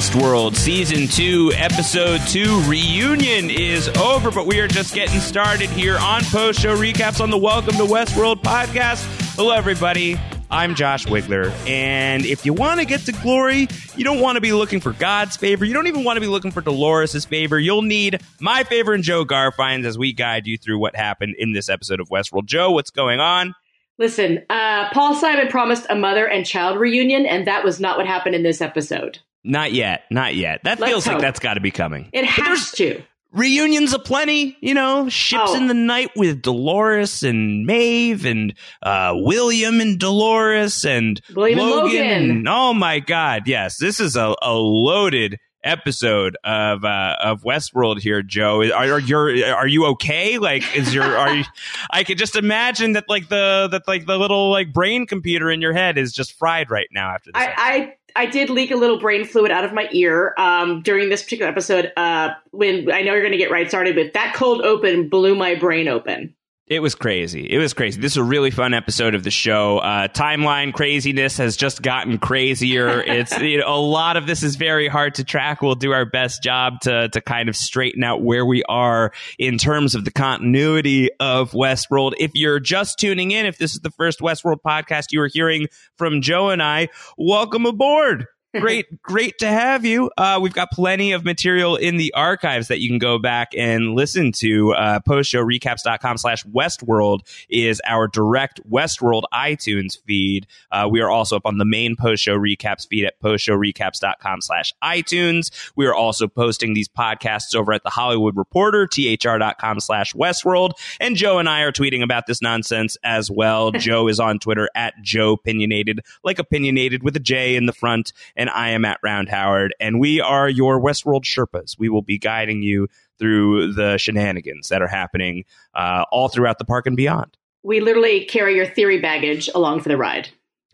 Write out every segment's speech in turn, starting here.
Westworld Season 2, Episode 2 reunion is over, but we are just getting started here on post show recaps on the Welcome to Westworld podcast. Hello, everybody. I'm Josh Wigler, and if you want to get to glory, you don't want to be looking for God's favor. You don't even want to be looking for Dolores' favor. You'll need my favor and Joe Garfein's as we guide you through what happened in this episode of Westworld. Joe, what's going on? Listen, uh, Paul Simon promised a mother and child reunion, and that was not what happened in this episode. Not yet. Not yet. That Let's feels like that's got to be coming. It has to. reunions aplenty, you know, ships Oh. in the night with Dolores and Maeve and uh, William and Dolores and William and Logan. and- oh my God, yes, this is a, a loaded episode of uh, of Westworld here, Joe. Are, are you are you okay? Like, is your are you? I could just imagine that like the that like the little like brain computer in your head is just fried right now after this. I, I I did leak a little brain fluid out of my ear um, during this particular episode. Uh, when I know you're going to get right started, but that cold open blew my brain open. It was crazy. It was crazy. This is a really fun episode of the show. Uh, timeline craziness has just gotten crazier. It's you know, a lot of this is very hard to track. We'll do our best job to to kind of straighten out where we are in terms of the continuity of Westworld. If you're just tuning in, if this is the first Westworld podcast you are hearing from Joe and I, welcome aboard great great to have you. Uh, we've got plenty of material in the archives that you can go back and listen to. Uh, postshowrecaps.com slash westworld is our direct westworld itunes feed. Uh, we are also up on the main post show recaps feed at postshowrecaps.com slash itunes. We are also posting these podcasts over at the hollywood reporter thr.com slash westworld. And joe and i are tweeting about this nonsense as well. Joe is on twitter at joe opinionated like opinionated with a j in the front and I am at Round Howard, and we are your Westworld Sherpas. We will be guiding you through the shenanigans that are happening uh, all throughout the park and beyond. We literally carry your theory baggage along for the ride.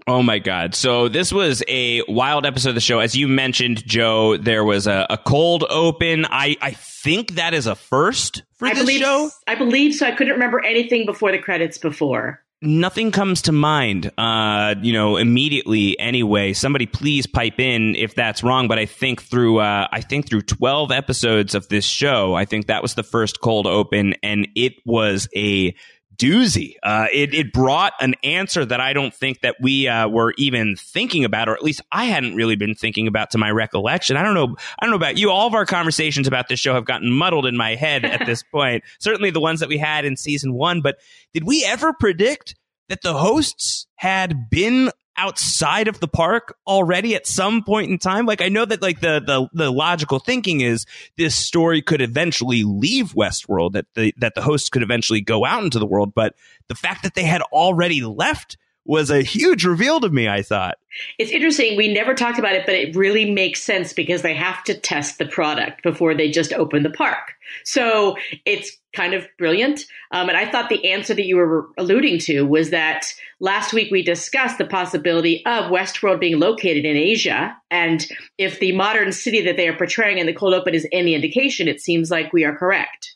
Oh my God. So this was a wild episode of the show. As you mentioned, Joe, there was a, a cold open. I, I think that is a first for I this believe. show. I believe so. I couldn't remember anything before the credits before. Nothing comes to mind uh you know immediately anyway. Somebody please pipe in if that's wrong but i think through uh i think through 12 episodes of this show i think that was the first cold open and it was a doozy. Uh it it brought an answer that i don't think that we uh were even thinking about or at least i hadn't really been thinking about to my recollection. I don't know i don't know about you. All of our conversations about this show have gotten muddled in my head at this point. Certainly the ones that we had in season one but did we ever predict that the hosts had been outside of the park already at some point in time like i know that like the the, the logical thinking is this story could eventually leave westworld that the that the hosts could eventually go out into the world but the fact that they had already left was a huge reveal to me i thought It's interesting. We never talked about it, but it really makes sense because they have to test the product before they just open the park. So it's kind of brilliant. Um, and I thought the answer that you were alluding to was that last week we discussed the possibility of Westworld being located in Asia. And if the modern city that they are portraying in the cold open is any indication, it seems like we are correct.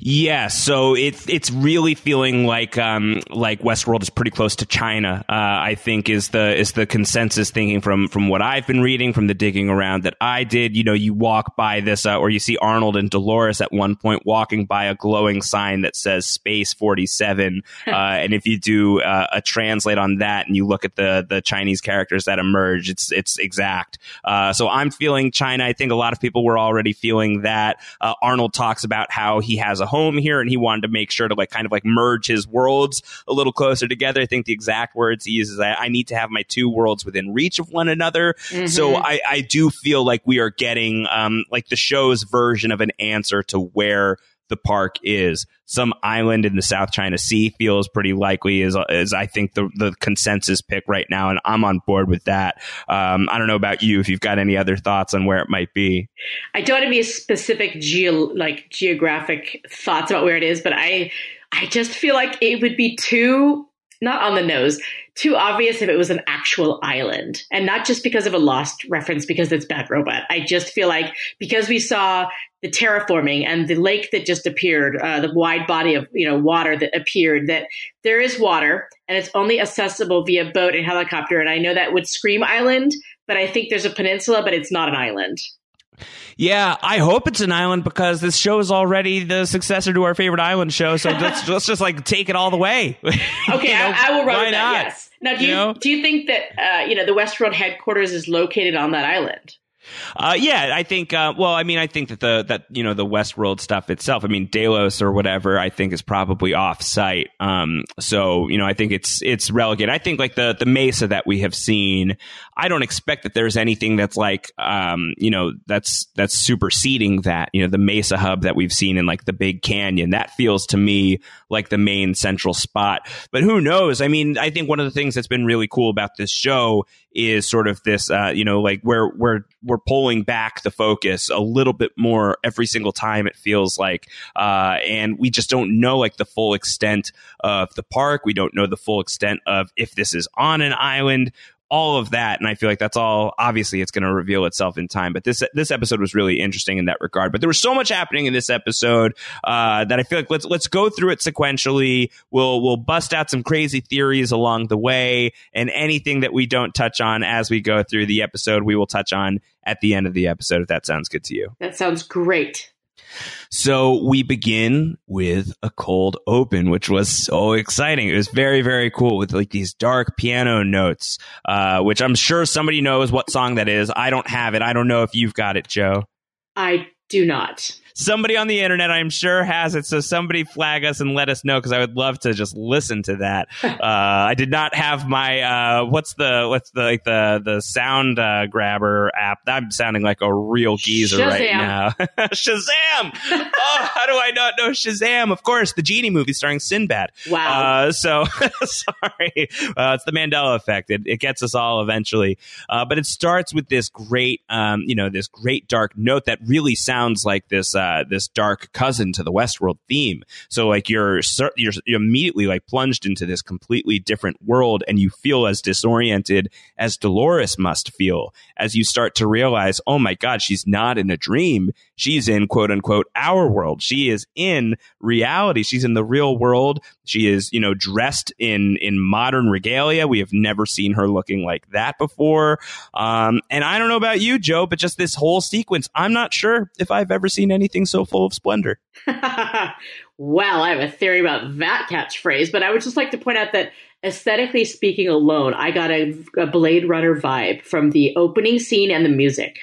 Yeah, so it's it's really feeling like um like Westworld is pretty close to China. Uh, I think is the is the consensus thinking from from what I've been reading from the digging around that I did. You know, you walk by this uh, or you see Arnold and Dolores at one point walking by a glowing sign that says Space Forty Seven, uh, and if you do uh, a translate on that and you look at the the Chinese characters that emerge, it's it's exact. Uh, so I'm feeling China. I think a lot of people were already feeling that. Uh, Arnold talks about how he has a home here and he wanted to make sure to like kind of like merge his worlds a little closer together. I think the exact words he uses, I, I need to have my two worlds within reach of one another. So I, I do feel like we are getting um, like the show's version of an answer to where the park is. Some island in the South China Sea feels pretty likely is, is I think the, the consensus pick right now. And I'm on board with that. Um, I don't know about you if you've got any other thoughts on where it might be. I don't have any specific geo like geographic thoughts about where it is, but I I just feel like it would be too not on the nose, too obvious if it was an actual island. And not just because of a lost reference because it's Bad Robot. I just feel like because we saw the terraforming and the lake that just appeared, uh, the wide body of you know water that appeared, that there is water and it's only accessible via boat and helicopter. And I know that would scream island, but I think there's a peninsula, but it's not an island. Yeah, I hope it's an island because this show is already the successor to our favorite island show. So let's let's just like take it all the way. Okay, know, I, I, will run that. Not? Yes. Now, do you, you know? do you think that uh, you know the Westworld headquarters is located on that island? Uh, yeah, I think. Uh, well, I mean, I think that the that you know the Westworld stuff itself. I mean, Delos or whatever. I think is probably off site. Um, so you know, I think it's it's relegated. I think like the the Mesa that we have seen. I don't expect that there's anything that's like um, you know that's that's superseding that. You know, the Mesa hub that we've seen in like the Big Canyon. That feels to me like the main central spot. But who knows? I mean, I think one of the things that's been really cool about this show is sort of this. Uh, you know, like where where we're pulling back the focus a little bit more every single time it feels like uh, and we just don't know like the full extent of the park. We don't know the full extent of if this is on an island all of that and i feel like that's all obviously it's going to reveal itself in time but this this episode was really interesting in that regard. But there was so much happening in this episode uh, that i feel like let's let's go through it sequentially. We'll we'll bust out some crazy theories along the way and anything that we don't touch on as we go through the episode we will touch on at the end of the episode if that sounds good to you. That sounds great so we begin with a cold open, which was so exciting. It was very, very cool with like these dark piano notes, uh, which I'm sure somebody knows what song that is. I don't have it. I don't know if you've got it, Joe. I do not somebody on the internet, I'm sure, has it. So somebody flag us and let us know because I would love to just listen to that. uh, I did not have my uh, what's the what's the like the the sound uh, grabber app. I'm sounding like a real geezer Shazam. right now. Shazam! oh, how do I not know Shazam? Of course, the genie movie starring Sinbad. Wow. Uh, so sorry, uh, it's the Mandela effect. It, it gets us all eventually, uh, but it starts with this great, um, you know, this great dark note that really sounds like this. Uh, uh, this dark cousin to the Westworld theme. So like you're, you're you're immediately like plunged into this completely different world, and you feel as disoriented as Dolores must feel as you start to realize, oh my God, she's not in a dream. She's in quote unquote our world. She is in reality. She's in the real world. She is, you know, dressed in in modern regalia. We have never seen her looking like that before. Um, and I don't know about you, Joe, but just this whole sequence, I'm not sure if I've ever seen anything so full of splendor. well, I have a theory about that catchphrase, but I would just like to point out that aesthetically speaking alone, I got a, a Blade Runner vibe from the opening scene and the music.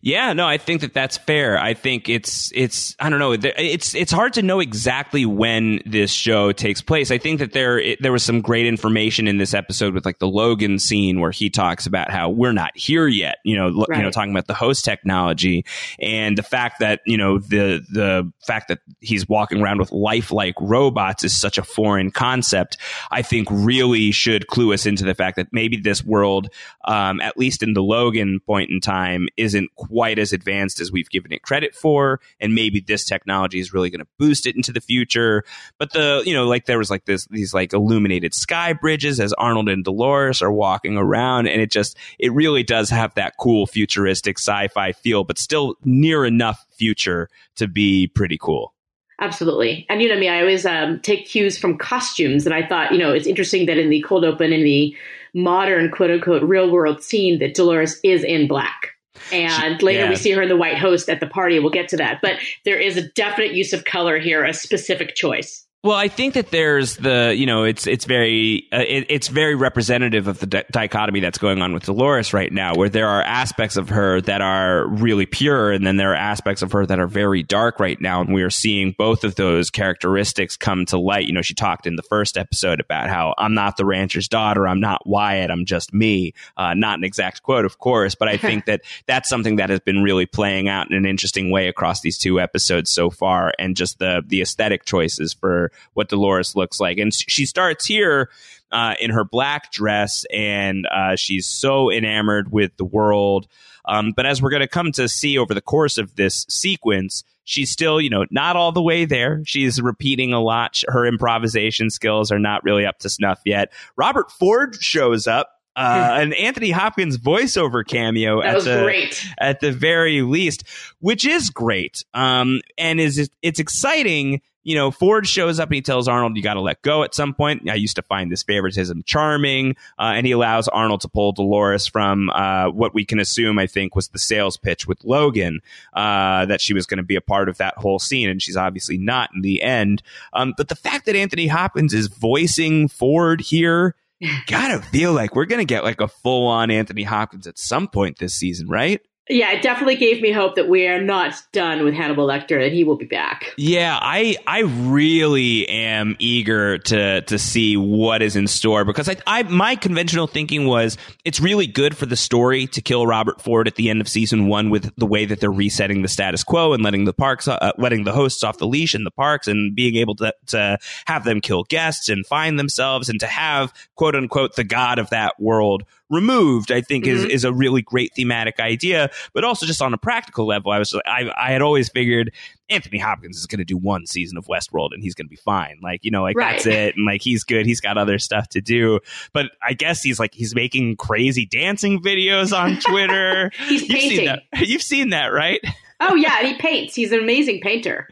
Yeah, no, I think that that's fair. I think it's it's I don't know. It's it's hard to know exactly when this show takes place. I think that there it, there was some great information in this episode with like the Logan scene where he talks about how we're not here yet. You know, right. you know, talking about the host technology and the fact that you know the the fact that he's walking around with lifelike robots is such a foreign concept. I think really should clue us into the fact that maybe this world, um, at least in the Logan point in time, isn't quite as advanced as we've given it credit for. And maybe this technology is really going to boost it into the future. But the, you know, like there was like this, these like illuminated sky bridges as Arnold and Dolores are walking around. And it just, it really does have that cool futuristic sci fi feel, but still near enough future to be pretty cool. Absolutely. And you know me, I always um, take cues from costumes. And I thought, you know, it's interesting that in the cold open, in the modern quote unquote real world scene, that Dolores is in black. And later yeah. we see her in the white host at the party. We'll get to that. But there is a definite use of color here, a specific choice. Well, I think that there's the you know it's it's very uh, it, it's very representative of the di- dichotomy that's going on with Dolores right now, where there are aspects of her that are really pure, and then there are aspects of her that are very dark right now, and we are seeing both of those characteristics come to light. You know, she talked in the first episode about how I'm not the rancher's daughter, I'm not Wyatt, I'm just me. Uh, not an exact quote, of course, but I think that that's something that has been really playing out in an interesting way across these two episodes so far, and just the the aesthetic choices for what Dolores looks like. And she starts here uh, in her black dress, and uh, she's so enamored with the world. Um, but as we're going to come to see over the course of this sequence, she's still, you know, not all the way there. She's repeating a lot. Her improvisation skills are not really up to snuff yet. Robert Ford shows up uh, an Anthony Hopkins voiceover cameo that at the great. at the very least, which is great. Um, and is it's exciting you know, Ford shows up and he tells Arnold, you got to let go at some point. I used to find this favoritism charming. Uh, and he allows Arnold to pull Dolores from uh, what we can assume, I think, was the sales pitch with Logan, uh, that she was going to be a part of that whole scene. And she's obviously not in the end. Um, but the fact that Anthony Hopkins is voicing Ford here, gotta feel like we're going to get like a full on Anthony Hopkins at some point this season, right? Yeah, it definitely gave me hope that we are not done with Hannibal Lecter and he will be back. Yeah, I I really am eager to to see what is in store because I, I my conventional thinking was it's really good for the story to kill Robert Ford at the end of season one with the way that they're resetting the status quo and letting the parks uh, letting the hosts off the leash in the parks and being able to to have them kill guests and find themselves and to have quote unquote the god of that world removed, I think mm-hmm. is, is a really great thematic idea. But also just on a practical level, I was I, I had always figured Anthony Hopkins is going to do one season of Westworld and he's going to be fine. Like, you know, like right. that's it. And like, he's good. He's got other stuff to do. But I guess he's like, he's making crazy dancing videos on Twitter. he's You've painting. Seen that. You've seen that, right? Oh yeah, and he paints. He's an amazing painter.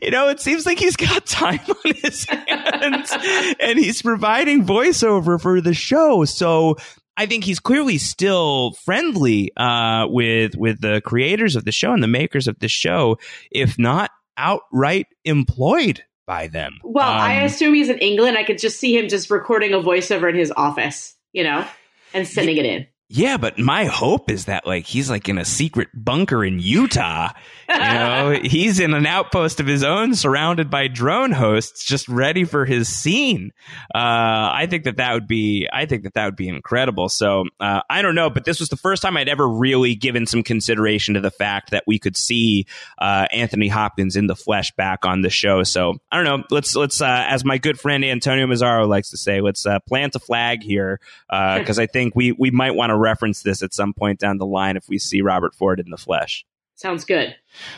You know, it seems like he's got time on his hands and he's providing voiceover for the show. So I think he's clearly still friendly uh, with with the creators of the show and the makers of the show, if not outright employed by them. Well, um, I assume he's in England. I could just see him just recording a voiceover in his office, you know, and sending it in. Yeah, but my hope is that like he's like in a secret bunker in Utah. You know, he's in an outpost of his own, surrounded by drone hosts, just ready for his scene. Uh, I think that that would be, I think that that would be incredible. So uh, I don't know, but this was the first time I'd ever really given some consideration to the fact that we could see uh, Anthony Hopkins in the flesh back on the show. So I don't know. Let's let's, uh, as my good friend Antonio Mazzaro likes to say, let's uh, plant a flag here because uh, I think we we might want to reference this at some point down the line if we see Robert Ford in the flesh. Sounds good.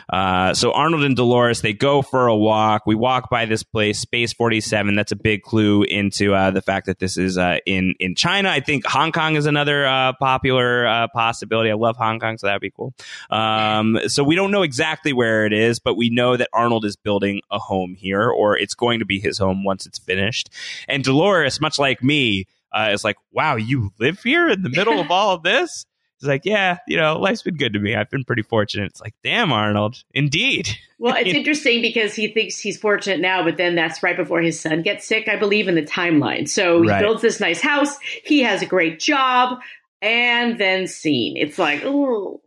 Uh, so Arnold and Dolores they go for a walk. We walk by this place, Space Forty Seven. That's a big clue into uh, the fact that this is uh, in in China. I think Hong Kong is another uh, popular uh, possibility. I love Hong Kong, so that'd be cool. Um, so we don't know exactly where it is, but we know that Arnold is building a home here, or it's going to be his home once it's finished. And Dolores, much like me, uh, is like, wow, you live here in the middle of all of this? He's like, yeah, you know, life's been good to me. I've been pretty fortunate. It's like, damn, Arnold, indeed. Well, it's interesting because he thinks he's fortunate now, but then that's right before his son gets sick, I believe, in the timeline. So he right. builds this nice house. He has a great job, and then scene. It's like, oh,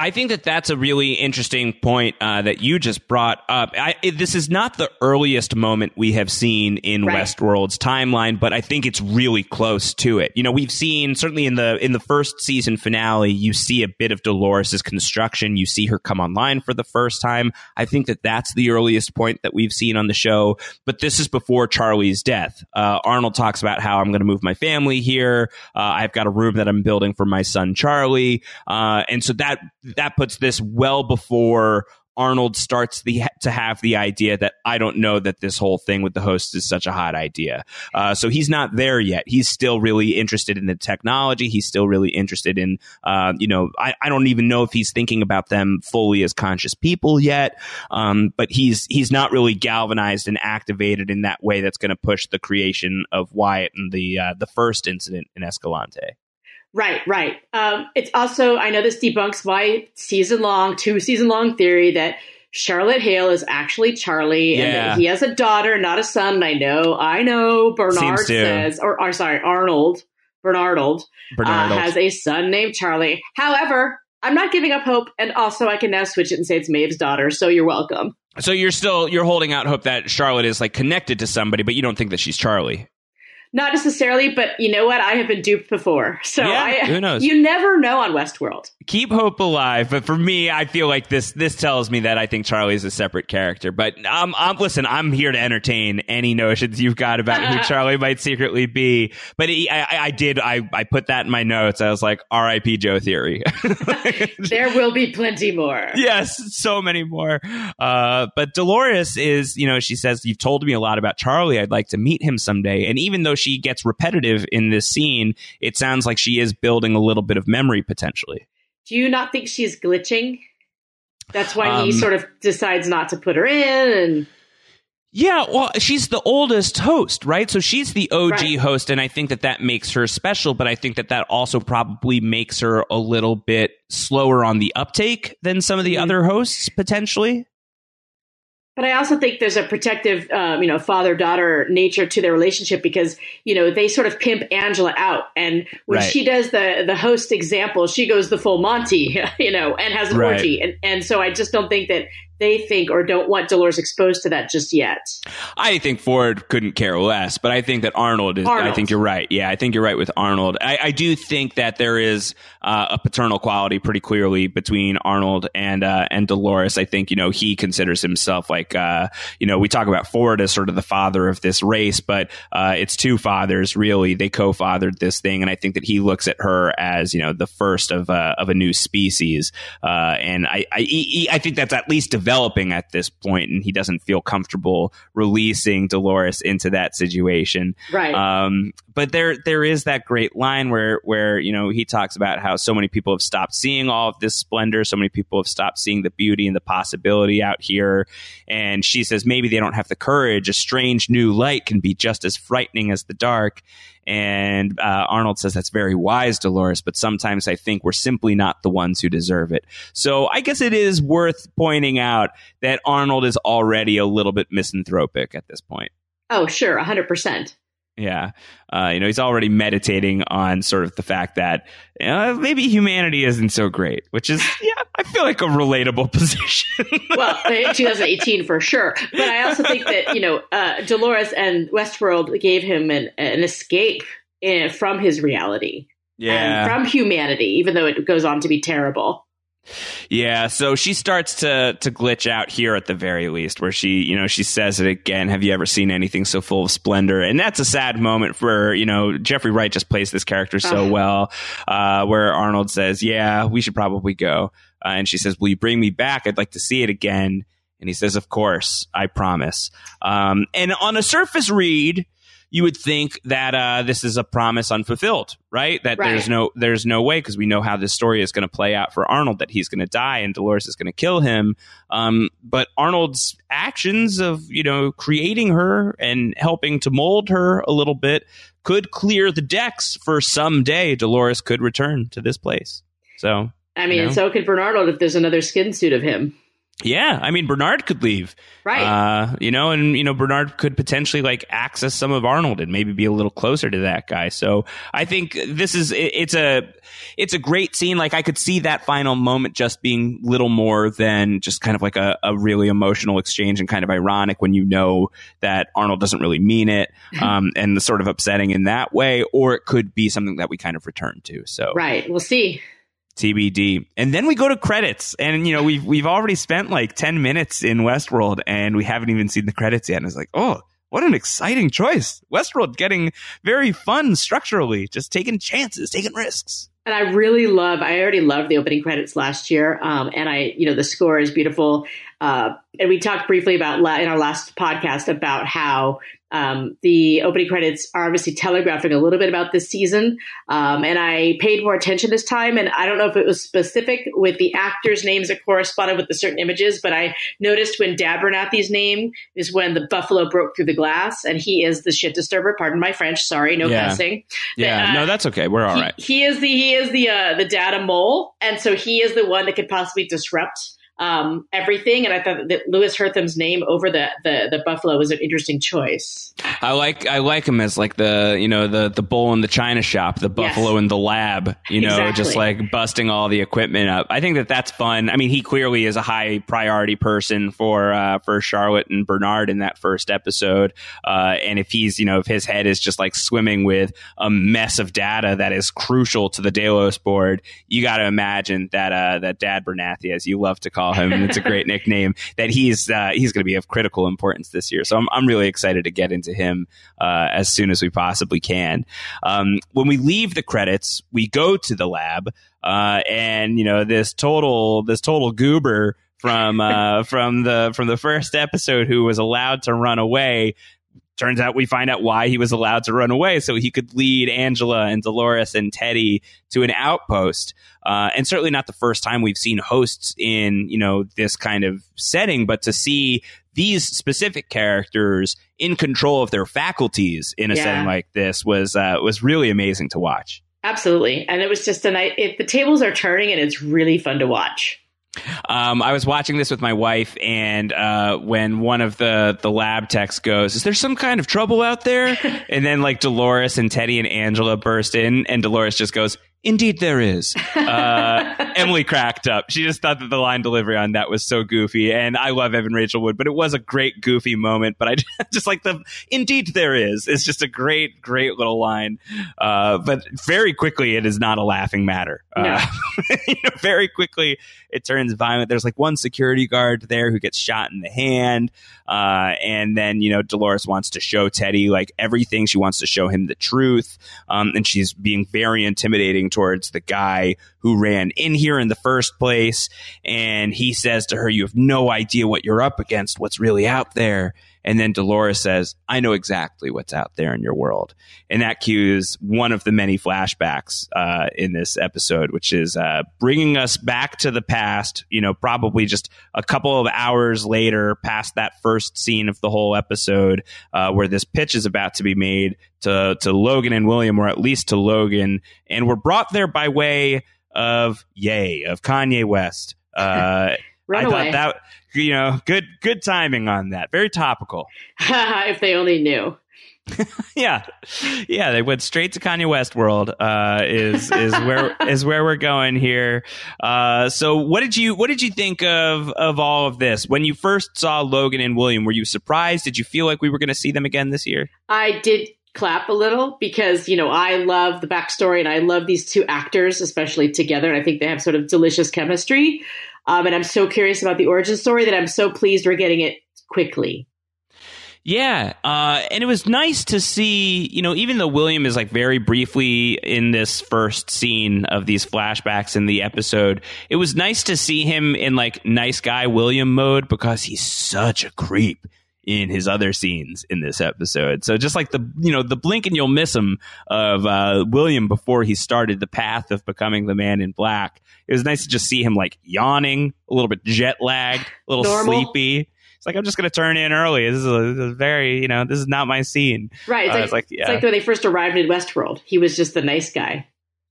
I think that that's a really interesting point uh, that you just brought up. I, this is not the earliest moment we have seen in right. Westworld's timeline, but I think it's really close to it. You know, we've seen certainly in the in the first season finale, you see a bit of Dolores's construction. You see her come online for the first time. I think that that's the earliest point that we've seen on the show. But this is before Charlie's death. Uh, Arnold talks about how I'm going to move my family here. Uh, I've got a room that I'm building for my son Charlie, uh, and so that that puts this well before Arnold starts the, to have the idea that I don't know that this whole thing with the host is such a hot idea. Uh, so he's not there yet. He's still really interested in the technology. He's still really interested in, uh, you know, I, I, don't even know if he's thinking about them fully as conscious people yet. Um, but he's he's not really galvanized and activated in that way that's going to push the creation of Wyatt and the uh, the first incident in Escalante. Right, right. Um, it's also, I know this debunks my season long, two season long theory that Charlotte Hale is actually Charlie yeah. and that he has a daughter, not a son. And I know, I know Bernard says, or, or sorry, Arnold, Bernardold, uh, has a son named Charlie. However, I'm not giving up hope. And also, I can now switch it and say it's Maeve's daughter. So you're welcome. So you're still, you're holding out hope that Charlotte is like connected to somebody, but you don't think that she's Charlie. Not necessarily, but you know what? I have been duped before. So yeah, I, who knows? You never know on Westworld. Keep hope alive. But for me, I feel like this this tells me that I think Charlie is a separate character. But um, I'm listen, I'm here to entertain any notions you've got about who Charlie might secretly be. But he, I, I did I, I put that in my notes. I was like, R.I.P. Joe Theory. there will be plenty more. Yes, so many more. Uh, but Dolores is, you know, she says, You've told me a lot about Charlie. I'd like to meet him someday. And even though she gets repetitive in this scene, it sounds like she is building a little bit of memory potentially. Do you not think she's glitching? That's why um, he sort of decides not to put her in and Yeah, well, she's the oldest host, right? So she's the OG Right. host, and I think that that makes her special. But I think that that also probably makes her a little bit slower on the uptake than some of the Mhm. other hosts potentially. But I also think there's a protective, um, you know, father daughter nature to their relationship because you know they sort of pimp Angela out, and when Right. she does the the host example, she goes the full Monty, you know, and has an Right. orgy, and and so I just don't think that they think or don't want Dolores exposed to that just yet. I think Ford couldn't care less, but I think that Arnold is. I think you're right. Yeah, I think you're right with Arnold. I, I do think that there is uh, a paternal quality pretty clearly between Arnold and uh, and Dolores. I think you know he considers himself like uh, you know we talk about Ford as sort of the father of this race, but uh, it's two fathers really. They co-fathered this thing, and I think that he looks at her as you know the first of uh, of a new species. Uh, and I I, I think that's at least developing at this point, and he doesn't feel comfortable releasing Dolores into that situation. Right. Um, but there there is that great line where where you know he talks about how so many people have stopped seeing all of this splendor, so many people have stopped seeing the beauty and the possibility out here, and she says maybe they don't have the courage. A strange new light can be just as frightening as the dark. And uh, Arnold says that's very wise, Dolores, but sometimes I think we're simply not the ones who deserve it. So I guess it is worth pointing out that Arnold is already a little bit misanthropic at this point. oh, sure, hundred percent. Yeah. Uh, you know, he's already meditating on sort of the fact that uh, maybe humanity isn't so great, which is, yeah, I feel like a relatable position. well, in 2018 for sure. But I also think that you know uh, Dolores and Westworld gave him an, an escape in, from his reality and from humanity, even though it goes on to be terrible. Yeah, so she starts to to glitch out here at the very least, where she, you know, she says it again. Have you ever seen anything so full of splendor? And that's a sad moment for you know Jeffrey Wright just plays this character so Ugh. well. Uh, where Arnold says, "Yeah, we should probably go," uh, and she says, "Will you bring me back? I'd like to see it again." And he says, "Of course, I promise." Um, and on a surface read, you would think that uh, this is a promise unfulfilled, right? That Right. there's no there's no way because we know how this story is going to play out for Arnold that he's going to die and Dolores is going to kill him. Um, but Arnold's actions of you know creating her and helping to mold her a little bit could clear the decks for someday Dolores could return to this place. So I mean, You know? so could Bernardo if there's another skin suit of him. Yeah, I mean Bernard could leave. Right. Uh, you know, and you know Bernard could potentially like access some of Arnold and maybe be a little closer to that guy. So I think this is it, it's a it's a great scene. Like I could see that final moment just being little more than just kind of like a, a really emotional exchange and kind of ironic when you know that Arnold doesn't really mean it, um, and the sort of upsetting in that way, or it could be something that we kind of return to. So right. We'll see. TBD. And then we go to credits, and you know we've we've already spent like ten minutes in Westworld, and we haven't even seen the credits yet. And it's like, oh, what an exciting choice! Westworld getting very fun structurally, just taking chances, taking risks. And I really love. I already loved the opening credits last year, um, and I, you know, the score is beautiful. Uh, and we talked briefly about in our last podcast about how um, the opening credits are obviously telegraphing a little bit about this season. Um, and I paid more attention this time, and I don't know if it was specific with the actors' names that corresponded with the certain images, but I noticed when Dabernathy's name is when the buffalo broke through the glass, and he is the shit disturber. Pardon my French. Sorry, no Yeah. cussing. Yeah, Uh, no, that's okay. We're all he, right. he is the he is the uh, the data mole, and so he is the one that could possibly disrupt um, everything. And I thought that Louis Herthum's name over the, the the buffalo was an interesting choice. I like I like him as like the you know the the bull in the china shop, the Yes. buffalo in the lab. You know, Exactly. just like busting all the equipment up. I think that that's fun. I mean, he clearly is a high priority person for uh, for Charlotte and Bernard in that first episode. Uh, and if he's you know if his head is just like swimming with a mess of data that is crucial to the Delos board, you got to imagine that uh, that Dad Bernathy, as you love to call him, and it's a great nickname, that he's uh, he's going to be of critical importance this year. So I'm I'm really excited to get into him uh, as soon as we possibly can. Um, when we leave the credits, we go to the lab, uh, and you know this total this total goober from uh, from the from the first episode who was allowed to run away turns out we find out why he was allowed to run away so he could lead Angela and Dolores and Teddy to an outpost. Uh, and certainly not the first time we've seen hosts in, you know, this kind of setting, but to see these specific characters in control of their faculties in a Yeah. setting like this was, uh, was really amazing to watch. Absolutely. And it was just a night. It, the tables are turning and it's really fun to watch. Um, I was watching this with my wife, and uh, when one of the the lab techs goes, "Is there some kind of trouble out there?" and then like Dolores and Teddy and Angela burst in, and Dolores just goes, "Indeed, there is." Uh, Emily cracked up. She just thought that the line delivery on that was so goofy, and I love Evan Rachel Wood, but it was a great goofy moment. But I just like the "Indeed, there is." It's just a great, great little line. Uh, but very quickly, it is not a laughing matter. Uh, you know, very quickly, it turns violent. There's like one security guard there who gets shot in the hand. Uh, and then, you know, Dolores wants to show Teddy like everything. She wants to show him the truth. Um, and she's being very intimidating towards the guy who ran in here in the first place. And he says to her, You have no idea what you're up against, what's really out there. And then Dolores says, I know exactly what's out there in your world. And that cues one of the many flashbacks uh, in this episode, which is uh, bringing us back to the past, you know, probably just a couple of hours later, past that first scene of the whole episode, uh, where this pitch is about to be made to, to Logan and William, or at least to Logan. And we're brought there by way of Yay, of Kanye West. Uh, Run I away. thought that you know good good timing on that. Very topical. if they only knew. yeah, yeah. They went straight to Kanye West world. Uh, is is where is where we're going here. Uh, so what did you what did you think of of all of this when you first saw Logan and William? Were you surprised? Did you feel like we were going to see them again this year? I did clap a little because, you know, I love the backstory and I love these two actors, especially together. And I think they have sort of delicious chemistry. Um, and I'm so curious about the origin story that I'm so pleased we're getting it quickly. Yeah, uh, and it was nice to see, you know, even though William is like very briefly in this first scene of these flashbacks in the episode, it was nice to see him in like nice guy William mode because he's such a creep in his other scenes in this episode. So just like the, you know, the blink and you'll miss him of uh, William before he started the path of becoming the man in black. It was nice to just see him like yawning, a little bit jet lagged, a little Normal. sleepy. It's like I'm just going to turn in early. This is a, this is a very, you know, this is not my scene. Right. It's Uh, like, it's like, it's like when they first arrived in Westworld. He was just the nice guy.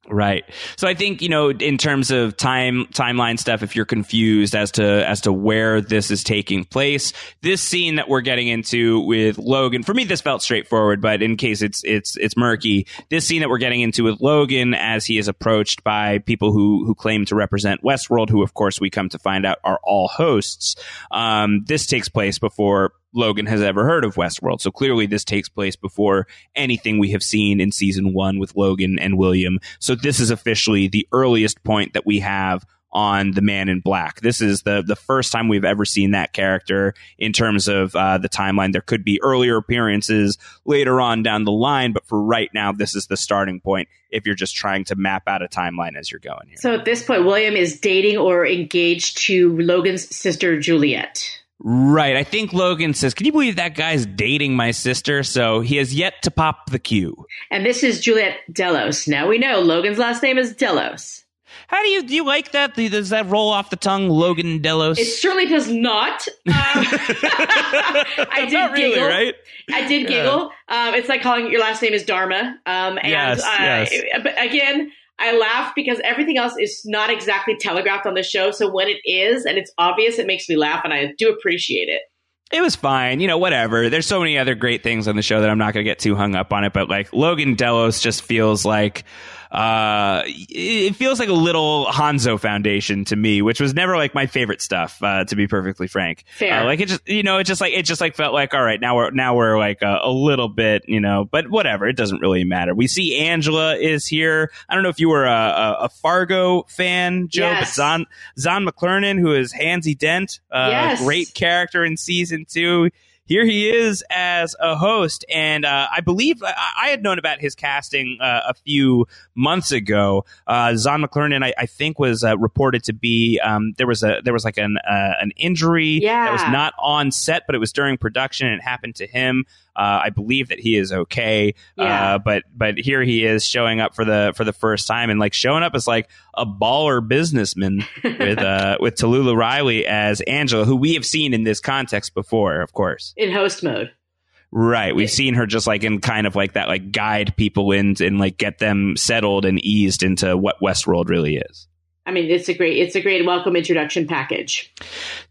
Right. So I think, you know, in terms of time timeline stuff, if you're confused as to as to where this is taking place, this scene that we're getting into with Logan, for me this felt straightforward, but in case it's it's it's murky, this scene that we're getting into with Logan as he is approached by people who who claim to represent Westworld, who of course we come to find out are all hosts. Um, this takes place before Logan has ever heard of Westworld. So clearly, this takes place before anything we have seen in season one with Logan and William. So this is officially the earliest point that we have on the Man in Black. This is the the first time we've ever seen that character in terms of uh, the timeline. There could be earlier appearances later on down the line, but for right now, this is the starting point. If you're just trying to map out a timeline as you're going here. So at this point, William is dating or engaged to Logan's sister, Juliet. Right. I think Logan says, Can you believe that guy's dating my sister? So he has yet to pop the Q. And this is Juliet Delos. Now we know Logan's last name is Delos. How do you do you like that? Does that roll off the tongue, Logan Delos? It certainly does not. Um, I did Not really, giggle. right? I did Yeah. giggle. Um, it's like calling your last name is Dharma. Um, and Yes, uh, yes. it- but again, I laugh because everything else is not exactly telegraphed on the show. So when it is and it's obvious, it makes me laugh, and I do appreciate it. It was fine, you know, whatever. There's so many other great things on the show that I'm not going to get too hung up on it, but like Logan Delos just feels like uh it feels like a little Hanso Foundation to me, which was never like my favorite stuff uh to be perfectly frank. Fair. Uh, like it just you know, it just like it just like felt like all right, now we're now we're like a, a little bit, you know, but whatever, it doesn't really matter. We see Angela is here. I don't know if you were a, a, a Fargo fan, Joe, but Yes. Zahn Zahn McClarnon, who is Hanzee Dent, uh, Yes. great character in season two. Here he is as a host, and uh, I believe I, I had known about his casting uh, a few months ago. Uh, Zahn McClarnon, I, I think, was uh, reported to be um, there was a there was like an uh, an injury that was not on set, but it was during production, and it happened to him. Uh, I believe that he is okay, Yeah. uh, but but here he is showing up for the for the first time and like showing up as like a baller businessman with uh, with Talulah Riley as Angela, who we have seen in this context before, of course. in host mode. Right. We've seen her just like in kind of like that, like guide people in and like get them settled and eased into what Westworld really is. I mean, it's a great it's a great welcome introduction package.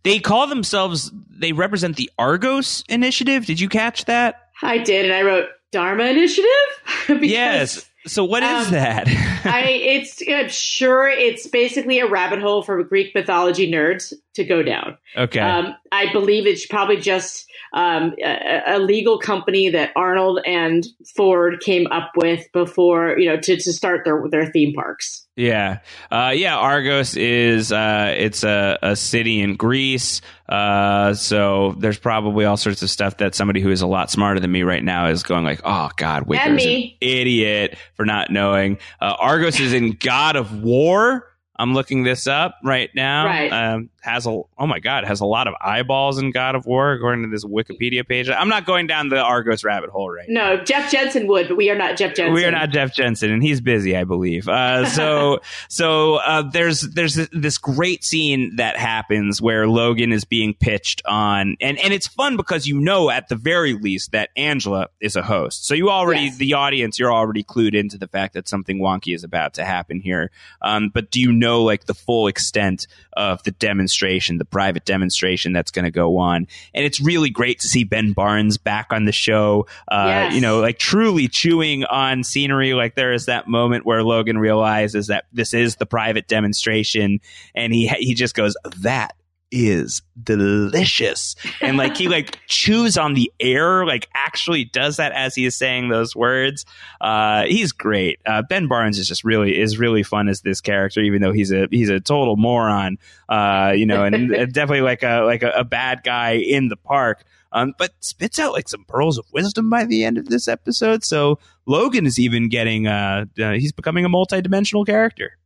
They call themselves, they represent the Argos Initiative. Did you catch that? I did, and I wrote Dharma Initiative. because yes. So what is um, that? I it's I'm sure it's basically a rabbit hole for Greek mythology nerds to go down. okay. Um, I believe it's probably just um, a, a legal company that Arnold and Ford came up with before you know to, to start their their theme parks. Yeah, uh, yeah. Argos is uh, it's a, a city in Greece. Uh, so there's probably all sorts of stuff that somebody who is a lot smarter than me right now is going like, "Oh God, Wigler's an idiot for not knowing." Uh, Argos is in God of War. I'm looking this up right now. Right. Um, has a oh my god, has a lot of eyeballs in God of War according to this Wikipedia page. I'm not going down the Argos rabbit hole right No, Jeff Jensen would, but we are not Jeff Jensen. we are not Jeff Jensen, and he's busy, I believe. Uh, so, so uh, there's there's this great scene that happens where Logan is being pitched on, and and it's fun because you know at the very least that Angela is a host. So you already Yes. the audience you're already clued into the fact that something wonky is about to happen here. Um, but do you know like the full extent of the demonstration, the private demonstration that's going to go on? And it's really great to see Ben Barnes back on the show. Uh, Yes. You know, like truly chewing on scenery. Like there is that moment where Logan realizes that this is the private demonstration, and he he just goes, "That is delicious," and like he like chews on the air, like actually does that as he is saying those words. Uh, he's great. Uh, ben Barnes is just really is really fun as this character, even though he's a he's a total moron. Uh, you know, and definitely like a like a, a bad guy in the park um, but spits out like some pearls of wisdom by the end of this episode. So Logan is even getting uh, uh he's becoming a multi-dimensional character.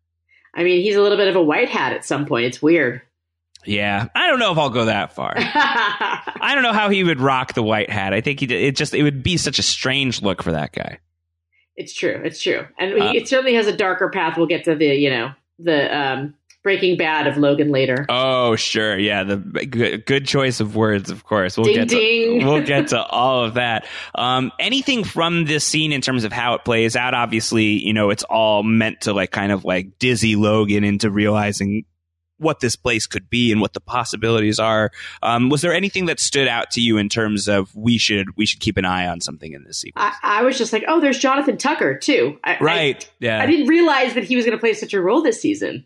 I mean, he's a little bit of a white hat at some point. It's weird. Yeah, I don't know if I'll go that far. I don't know how he would rock the white hat. I think he it just it would be such a strange look for that guy. It's true. It's true, and Uh, it certainly has a darker path. We'll get to the you know the um, Breaking Bad of Logan later. Oh, sure. Yeah, the good, good choice of words, of course. We'll Ding, get ding. to we'll get to all of that. Um, anything from this scene in terms of how it plays out? Obviously, you know, it's all meant to like kind of like dizzy Logan into realizing what this place could be and what the possibilities are. Um, was there anything that stood out to you in terms of we should we should keep an eye on something in this sequence? I, I was just like, oh, there's Jonathan Tucker too. I, right. I, yeah. I didn't realize that he was going to play such a role this season.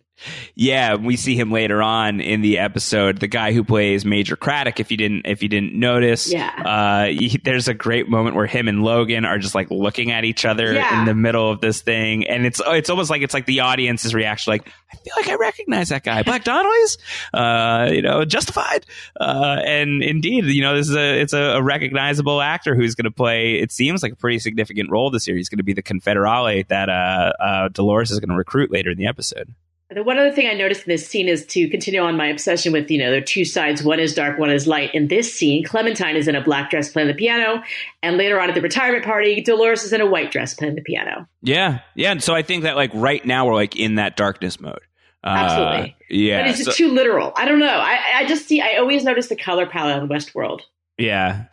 Yeah, we see him later on in the episode. The guy who plays Major Craddock, if you didn't if you didn't notice, Yeah. uh, he- there's a great moment where him and Logan are just like looking at each other Yeah. in the middle of this thing, and it's it's almost like it's like the audience's reaction, like I feel like I recognize that guy, Black Donnellys, uh, you know, Justified, uh, and indeed, you know, this is a it's a, a recognizable actor who's going to play. It seems like a pretty significant role this year. He's going to be the Confederado that uh, uh, Dolores is going to recruit later in the episode. The one other thing I noticed in this scene is to continue on my obsession with, you know, there are two sides. One is dark, one is light. In this scene, Clementine is in a black dress playing the piano, and later on at the retirement party, Dolores is in a white dress playing the piano. Yeah, yeah. And so I think that like right now we're like in that darkness mode. Uh, Absolutely. Yeah. but it's so- too literal. I don't know. I, I just see. I always notice the color palette on Westworld. Yeah.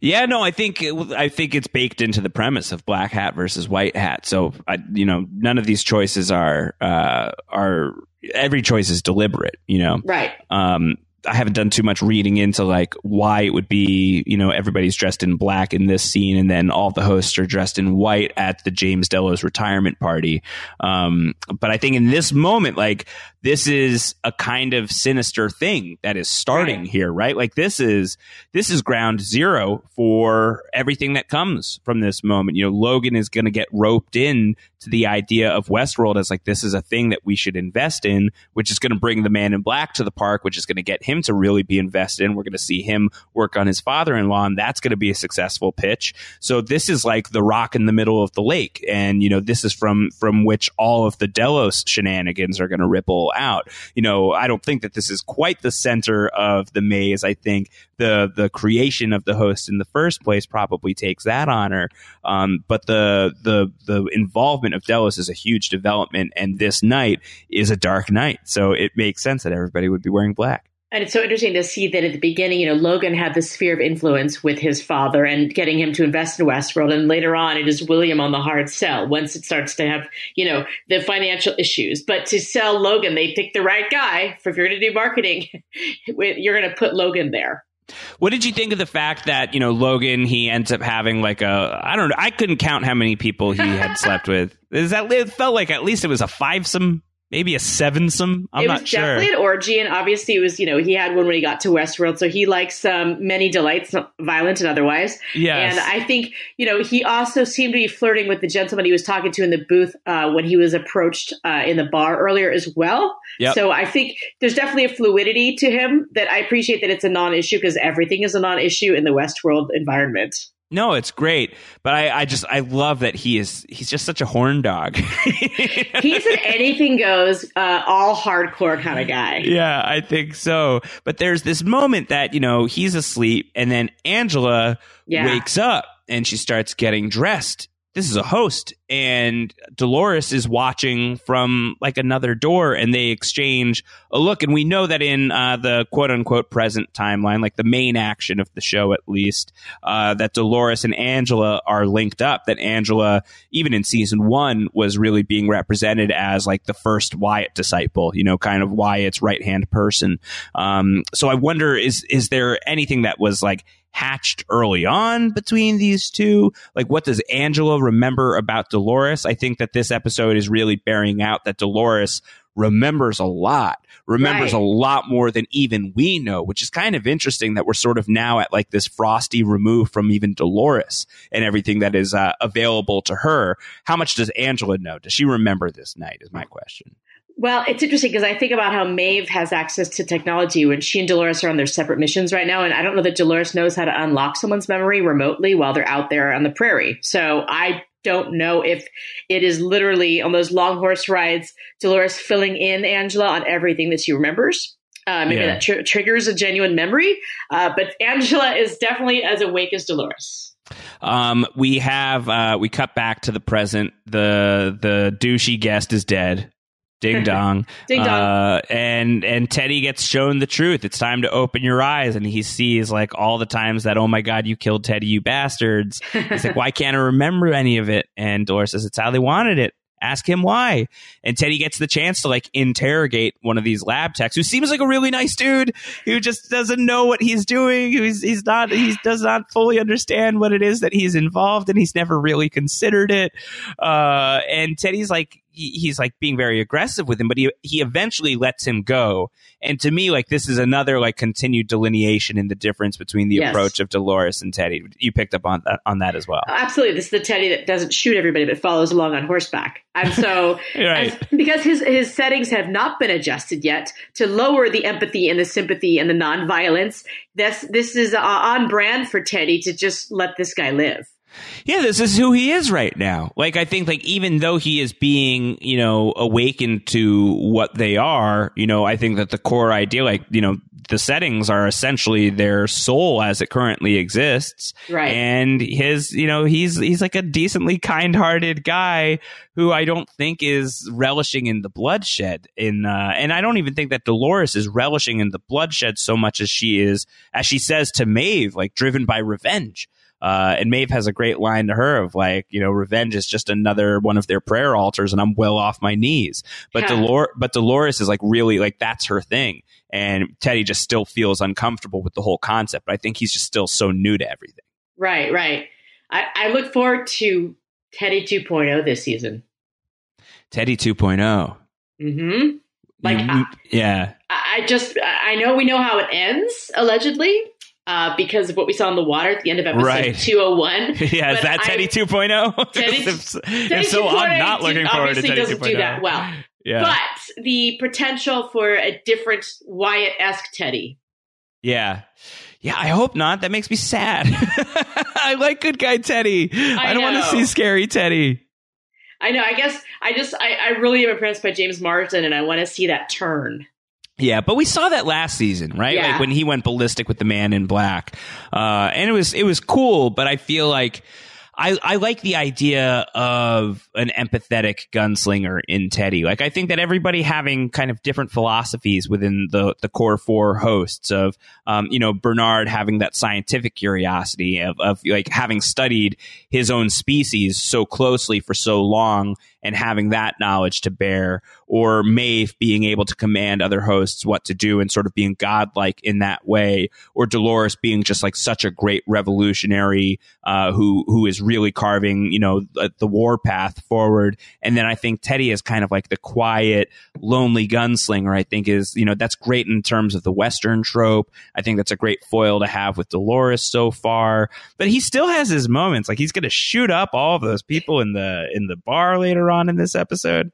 Yeah. No, I think I think it's baked into the premise of black hat versus white hat. So I, you know, none of these choices are uh, are every choice is deliberate. You know. Right. Um, I haven't done too much reading into like why it would be, you know, everybody's dressed in black in this scene, and then all the hosts are dressed in white at the James Delos retirement party. Um, but I think in this moment, like this is a kind of sinister thing that is starting Right. here, right? Like this is this is ground zero for everything that comes from this moment. You know, Logan is going to get roped in to the idea of Westworld as like this is a thing that we should invest in, which is going to bring the man in black to the park, which is going to get him him to really be invested in. We're going to see him work on his father in law, and that's going to be a successful pitch. So this is like the rock in the middle of the lake. And, you know, this is from, from which all of the Delos shenanigans are going to ripple out. You know, I don't think that this is quite the center of the maze. I think the, the creation of the host in the first place probably takes that honor. Um, but the, the, the involvement of Delos is a huge development. And this night is a dark night. So it makes sense that everybody would be wearing black. And it's so interesting to see that at the beginning, you know, Logan had this sphere of influence with his father and getting him to invest in Westworld. And later on, it is William on the hard sell once it starts to have, you know, the financial issues. But to sell Logan, they pick the right guy. For if you're going to do marketing, you're going to put Logan there. What did you think of the fact that you know Logan? He ends up having like a I don't know. I couldn't count how many people he had slept with. Is that it felt like at least it was a fivesome maybe a sevensome. I'm it not was sure. definitely an orgy, and obviously it was. You know, he had one when he got to Westworld, so he likes um, many delights, violent and otherwise. Yeah, And I think you know he also seemed to be flirting with the gentleman he was talking to in the booth uh, when he was approached uh, in the bar earlier as well. Yep. So I think there's definitely a fluidity to him that I appreciate that it's a non-issue because everything is a non-issue in the Westworld environment. No, it's great, but I, I just I love that he is he's just such a horn dog. He's an anything goes, uh, all hardcore kind of guy. yeah, I think so. But there's this moment that you know he's asleep, and then Angela Yeah. wakes up and she starts getting dressed. This is a host, and Dolores is watching from like another door, and they exchange a look. And we know that in uh, the quote unquote present timeline, like the main action of the show at least, uh, that Dolores and Angela are linked up. That Angela, even in season one, was really being represented as like the first Wyatt disciple, you know, kind of Wyatt's right hand person. Um, so I wonder, is is there anything that was like hatched early on between these two? Like, what does Angela remember about Dolores? I think that this episode is really bearing out that Dolores remembers a lot, remembers Right. a lot more than even we know, which is kind of interesting that we're sort of now at like this frosty remove from even Dolores and everything that is uh, available to her. How much does Angela know? Does she remember this night? Is my question. Well, it's interesting because I think about how Maeve has access to technology when she and Dolores are on their separate missions right now. And I don't know that Dolores knows how to unlock someone's memory remotely while they're out there on the prairie. So I don't know if it is literally on those long horse rides, Dolores filling in Angela on everything that she remembers. Uh, maybe Yeah. that tr- triggers a genuine memory. Uh, but Angela is definitely as awake as Dolores. Um, we have uh, we cut back to the present. The the douchey guest is dead. Ding dong. Ding dong. Uh, and and Teddy gets shown the truth. It's time to open your eyes, and he sees like all the times that oh my god, you killed Teddy, you bastards. He's like, why can't I remember any of it? And Dolores says, it's how they wanted it. Ask him why. And Teddy gets the chance to like interrogate one of these lab techs who seems like a really nice dude who just doesn't know what he's doing. He's, he's not, he does not fully understand what it is that he's involved in. He's never really considered it. Uh, and Teddy's like, he, he's like being very aggressive with him, but he, he eventually lets him go. And to me, like this is another like continued delineation in the difference between the Yes. approach of Dolores and Teddy. You picked up on that, on that as well. Absolutely. This is the Teddy that doesn't shoot everybody but follows along on horseback. And so, Right. because his, his settings have not been adjusted yet to lower the empathy and the sympathy and the nonviolence, this, this is uh, on brand for Teddy to just let this guy live. Yeah, this is who he is right now. Like, I think, like, even though he is being, you know, awakened to what they are, you know, I think that the core idea, like, you know, the settings are essentially their soul as it currently exists. Right. And his, you know, he's, he's like a decently kind hearted guy who I don't think is relishing in the bloodshed in, uh, and I don't even think that Dolores is relishing in the bloodshed so much as she is, as she says to Maeve, like, driven by revenge. Uh, and Maeve has a great line to her of like, you know, revenge is just another one of their prayer altars, and I'm well off my knees. But Yeah. Dolores, but Dolores is like really like that's her thing, and Teddy just still feels uncomfortable with the whole concept. But I think he's just still so new to everything. Right, right. I, I look forward to Teddy 2.0 this season. Teddy 2.0. hmm Like, You- I- yeah, I just I know we know how it ends allegedly uh, because of what we saw in the water at the end of episode Right. 201. yeah. Is But that I- Teddy 2.0? Teddy- if, Teddy if so, 2.0 I'm not looking forward to Teddy doesn't 2.0. do that well. Yeah. But the potential for a different Wyatt-esque Teddy Yeah. Yeah, I hope not. That makes me sad. I like good guy Teddy. I, I don't want to see scary Teddy. I know. I guess I just I, I really am impressed by James Marsden, and I want to see that turn. Yeah, but we saw that last season, right? Yeah. Like when he went ballistic with the man in black, uh, and it was it was cool. But I feel like I, I like the idea of an empathetic gunslinger in Teddy. Like I think that everybody having kind of different philosophies within the the core four hosts of um, you know Bernard having that scientific curiosity of, of like having studied his own species so closely for so long and having that knowledge to bear, or Maeve being able to command other hosts what to do and sort of being godlike in that way, or Dolores being just like such a great revolutionary uh, who who is really carving you know the, the war path forward. And then I think Teddy is kind of like the quiet, lonely gunslinger. I think is you know that's great in terms of the Western trope. I think that's a great foil to have with Dolores so far. But he still has his moments. Like he's going to shoot up all of those people in the in the bar later on in this episode.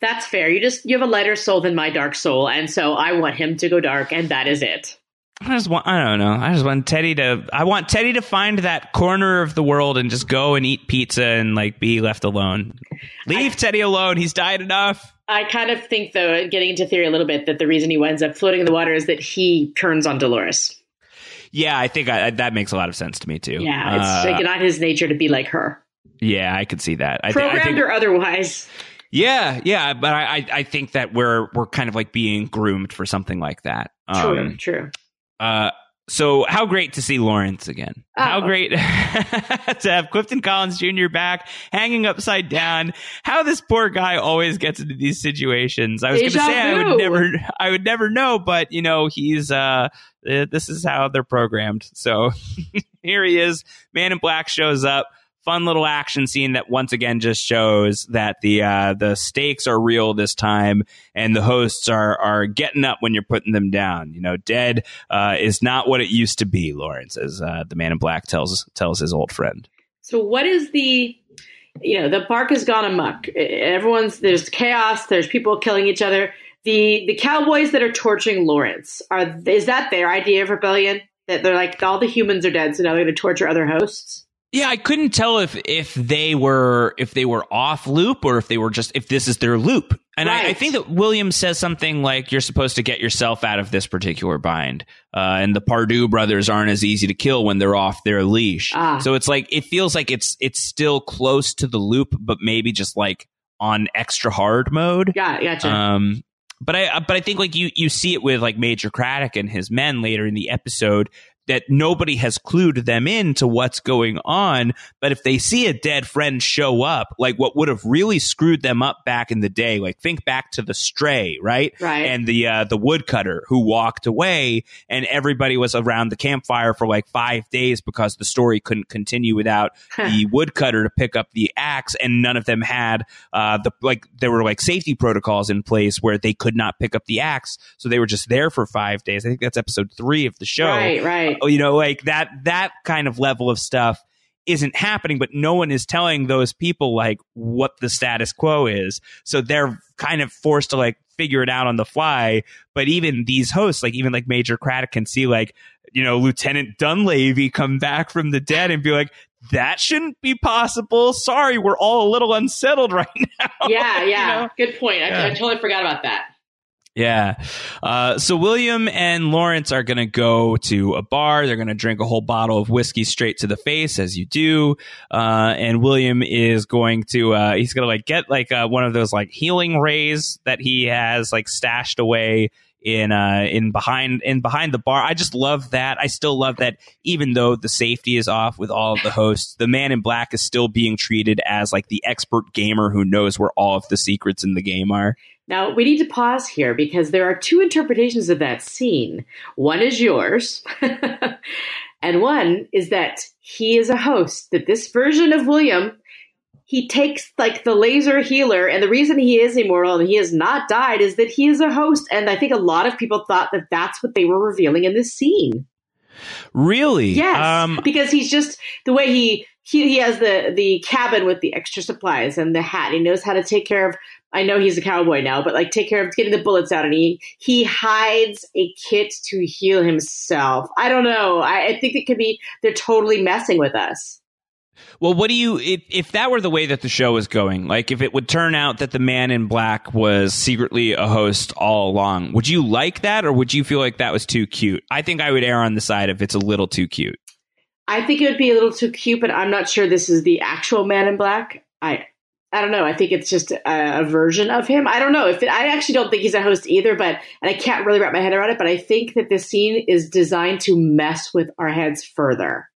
That's fair. You just you have a lighter soul than my dark soul, and so I want him to go dark, and that is it. I just want I don't know. I just want Teddy to I want Teddy to find that corner of the world and just go and eat pizza and like be left alone. Leave I, Teddy alone. He's died enough. I kind of think though, getting into theory a little bit, that the reason he ends up floating in the water is that he turns on Dolores. Yeah, I think I, that makes a lot of sense to me too. Yeah, it's uh, like not his nature to be like her. Yeah, I could see that. I Programmed th- I think, or otherwise. Yeah, yeah, but I, I think that we're we're kind of like being groomed for something like that. True, um, true. Uh, so how great to see Lawrence again. Oh. How great to have Clifton Collins Jr. back, hanging upside down. How this poor guy always gets into these situations. I was going to say I would never, I would never know, but you know, he's, uh, this is how they're programmed. So here he is. Man in Black shows up fun little action scene that once again just shows that the uh, the stakes are real this time, and the hosts are are getting up when you're putting them down. You know, dead uh, is not what it used to be. Lawrence, as uh, the man in black tells tells his old friend. So, what is the you know the park has gone amok. Everyone's there's chaos. There's people killing each other. The the cowboys that are torturing Lawrence are is that their idea of rebellion? That they're like all the humans are dead, so now they're going to torture other hosts. Yeah, I couldn't tell if if they were if they were off loop or if they were just if this is their loop. And right. I, I, think that William says something like you're supposed to get yourself out of this particular bind. Uh, and the Pardue brothers aren't as easy to kill when they're off their leash. Ah. So it's like it feels like it's it's still close to the loop, but maybe just like on extra hard mode. Yeah, gotcha. Um, but I but I think like you you see it with like Major Craddock and his men later in the episode that nobody has clued them in to what's going on. But if they see a dead friend show up, like what would have really screwed them up back in the day, like think back to the stray, right? Right. And the uh, the woodcutter who walked away, and everybody was around the campfire for like five days because the story couldn't continue without the woodcutter to pick up the axe, and none of them had uh, the like there were like safety protocols in place where they could not pick up the axe, so they were just there for five days. I think that's episode three of the show. Right. Right Oh, you know, like that, that kind of level of stuff isn't happening, but no one is telling those people like what the status quo is. So they're kind of forced to like figure it out on the fly. But even these hosts, like even like Major Craddock can see like, you know, Lieutenant Dunleavy come back from the dead and be like, that shouldn't be possible. Sorry, we're all a little unsettled right now. Yeah, yeah. You know? Good point. I, I totally forgot about that. Yeah. Uh, so William and Lawrence are going to go to a bar. They're going to drink a whole bottle of whiskey straight to the face, as you do. Uh, and William is going to, uh, he's going to like get like uh, one of those like healing rays that he has like stashed away in uh in behind in behind the bar. I just love that. I still love that even though the safety is off with all of the hosts, the man in black is still being treated as like the expert gamer who knows where all of the secrets in the game are. Now, we need to pause here because there are two interpretations of that scene. One is yours, and one is that he is a host, that this version of William, he takes like the laser healer, and the reason he is immortal and he has not died is that he is a host. And I think a lot of people thought that that's what they were revealing in this scene. Really? Yes, um, because he's just the way he he, he has the the cabin with the extra supplies and the hat. He knows how to take care of I know he's a cowboy now, but like take care of getting the bullets out, and he he hides a kit to heal himself. I don't know. I, I think it could be they're totally messing with us. Well, what do you if if that were the way that the show was going, like if it would turn out that the man in black was secretly a host all along, would you like that or would you feel like that was too cute? I think I would err on the side if it's a little too cute. I think it would be a little too cute, but I'm not sure this is the actual man in black. I I don't know. I think it's just a, a version of him. I don't know if it, I actually don't think he's a host either, but and I can't really wrap my head around it. But I think that this scene is designed to mess with our heads further.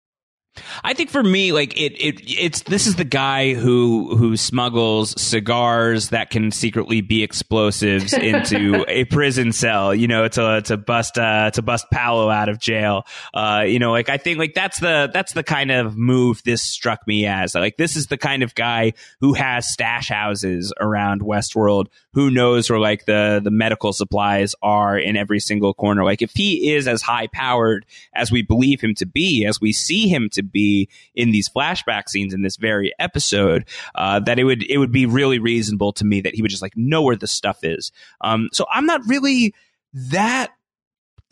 I think for me, like it, it, it's this is the guy who who smuggles cigars that can secretly be explosives into a prison cell. You know, to to bust uh, to bust Paulo out of jail. Uh, you know, like I think like that's the that's the kind of move this struck me as. Like this is the kind of guy who has stash houses around Westworld. Who knows where like the the medical supplies are in every single corner. Like if he is as high powered as we believe him to be, as we see him to be in these flashback scenes in this very episode, uh, that it would it would be really reasonable to me that he would just like know where the stuff is. Um, so I'm not really that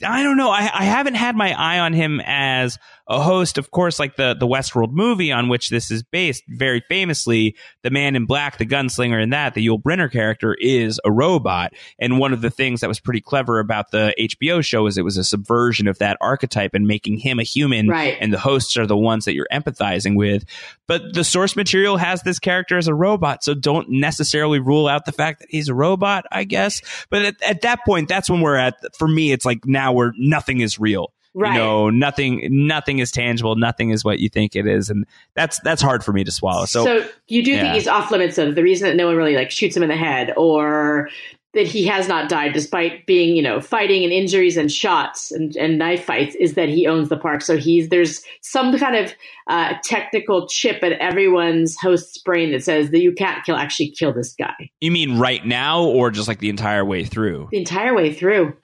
I don't know. I, I haven't had my eye on him as a host. Of course, like the the Westworld movie on which this is based, very famously, the Man in Black, the gunslinger in that, the Yul Brynner character, is a robot. And one of the things that was pretty clever about the HBO show is it was a subversion of that archetype and making him a human. Right. And the hosts are the ones that you're empathizing with. But the source material has this character as a robot, so don't necessarily rule out the fact that he's a robot. I guess. But at, at that point, that's when we're at. For me, it's like now where nothing is real. Right. You know, nothing nothing is tangible, nothing is what you think it is. And that's that's hard for me to swallow. So, So you do yeah. think he's off limits of the reason that no one really like shoots him in the head or that he has not died despite being, you know, fighting and injuries and shots and, and knife fights is that he owns the park. So he's there's some kind of uh, technical chip at everyone's host's brain that says that you can't kill actually kill this guy you mean right now or just like the entire way through? the entire way through.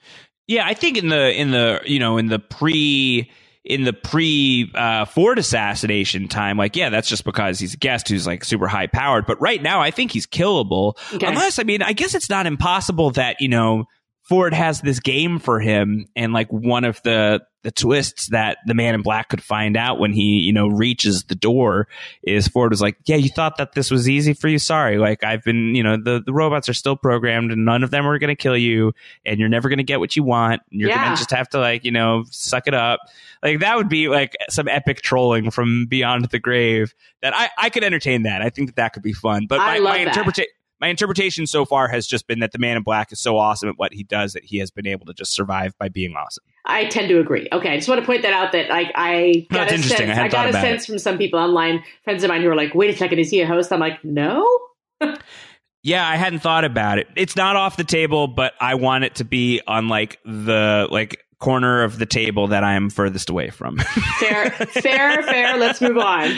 Yeah, I think in the in the you know in the pre in the pre uh, Ford assassination time, like yeah, that's just because he's a guest who's like super high powered. But right now, I think he's killable. Okay. Unless I mean, I guess it's not impossible that you know Ford has this game for him, and like one of the the twists that the Man in Black could find out when he you know reaches the door is Ford was like, yeah, you thought that this was easy for you. Sorry, like I've been you know the the robots are still programmed, and none of them are going to kill you, and you're never going to get what you want. And You're Yeah. going to just have to like you know suck it up. Like that would be like some epic trolling from beyond the grave. That I I could entertain that. I think that that could be fun. But my, my interpretation my interpretation so far has just been that the man in black is so awesome at what he does that he has been able to just survive by being awesome. I tend to agree. Okay, I just want to point that out that like I got it's a sense I hadn't got a sense from some people online, friends of mine who are like, "Wait a second, is he a host?" I'm like, "No." Yeah, I hadn't thought about it. It's not off the table, but I want it to be on like the like corner of the table that I am furthest away from. Fair, fair, fair. Let's move on.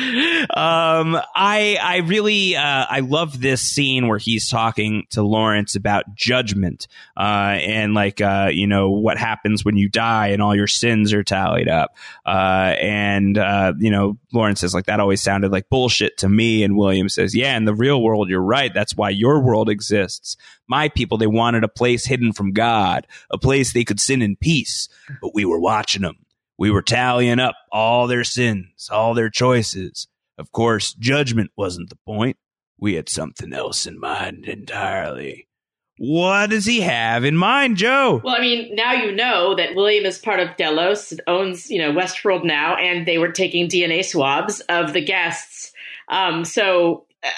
um i i really uh i love this scene where he's talking to lawrence about judgment uh and like uh you know what happens when you die and all your sins are tallied up uh and uh you know lawrence says like that always sounded like bullshit to me and william says yeah in the real world you're right that's why your world exists my people they wanted a place hidden from god a place they could sin in peace but we were watching them we were tallying up all their sins, all their choices. Of course, judgment wasn't the point. We had something else in mind entirely. What does he have in mind, Joe? Well, I mean, now you know that William is part of Delos, owns you know Westworld now, and they were taking DNA swabs of the guests. Um, so, uh,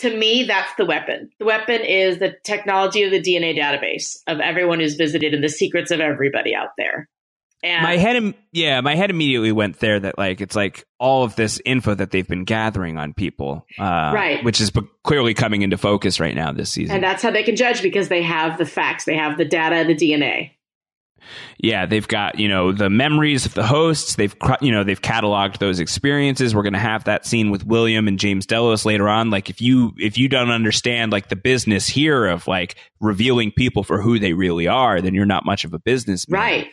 to me, that's the weapon. The weapon is the technology of the DNA database of everyone who's visited and the secrets of everybody out there. And My head, yeah, my head immediately went there. That like it's like all of this info that they've been gathering on people, uh, Right. Which is clearly coming into focus right now this season. and that's how they can judge because they have the facts, they have the data, the DNA. Yeah, they've got you know the memories of the hosts. They've you know they've cataloged those experiences. We're going to have that scene with William and James Delos later on. Like if you if you don't understand like the business here of like revealing people for who they really are, then you're not much of a businessman. Right.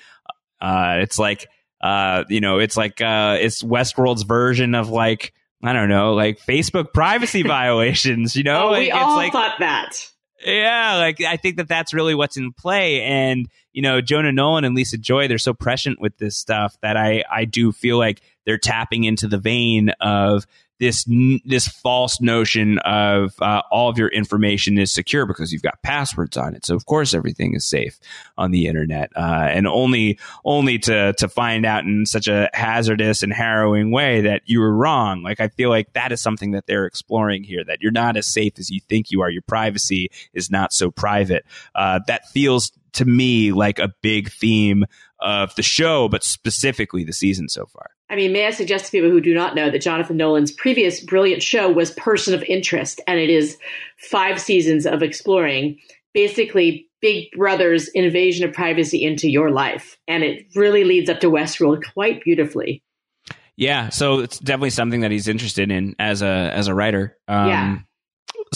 Uh, it's like uh, you know, it's like uh, it's Westworld's version of like I don't know, like Facebook privacy violations. You know, oh, like, we it's all like thought that. Yeah, like I think that that's really what's in play, and you know, Jonah Nolan and Lisa Joy, they're so prescient with this stuff that I I do feel like they're tapping into the vein of this this false notion of uh, all of your information is secure because you've got passwords on it. So of course everything is safe on the internet, uh, and only only to to find out in such a hazardous and harrowing way that you were wrong. Like I feel like that is something that they're exploring here. That you're not as safe as you think you are. Your privacy is not so private. Uh, that feels to me like a big theme of the show, but specifically the season so far. I mean, may I suggest to people who do not know that Jonathan Nolan's previous brilliant show was Person of Interest, and it is five seasons of exploring basically Big Brother's invasion of privacy into your life. And it really leads up to Westworld quite beautifully. Yeah, so it's definitely something that he's interested in as a as a writer. Um, yeah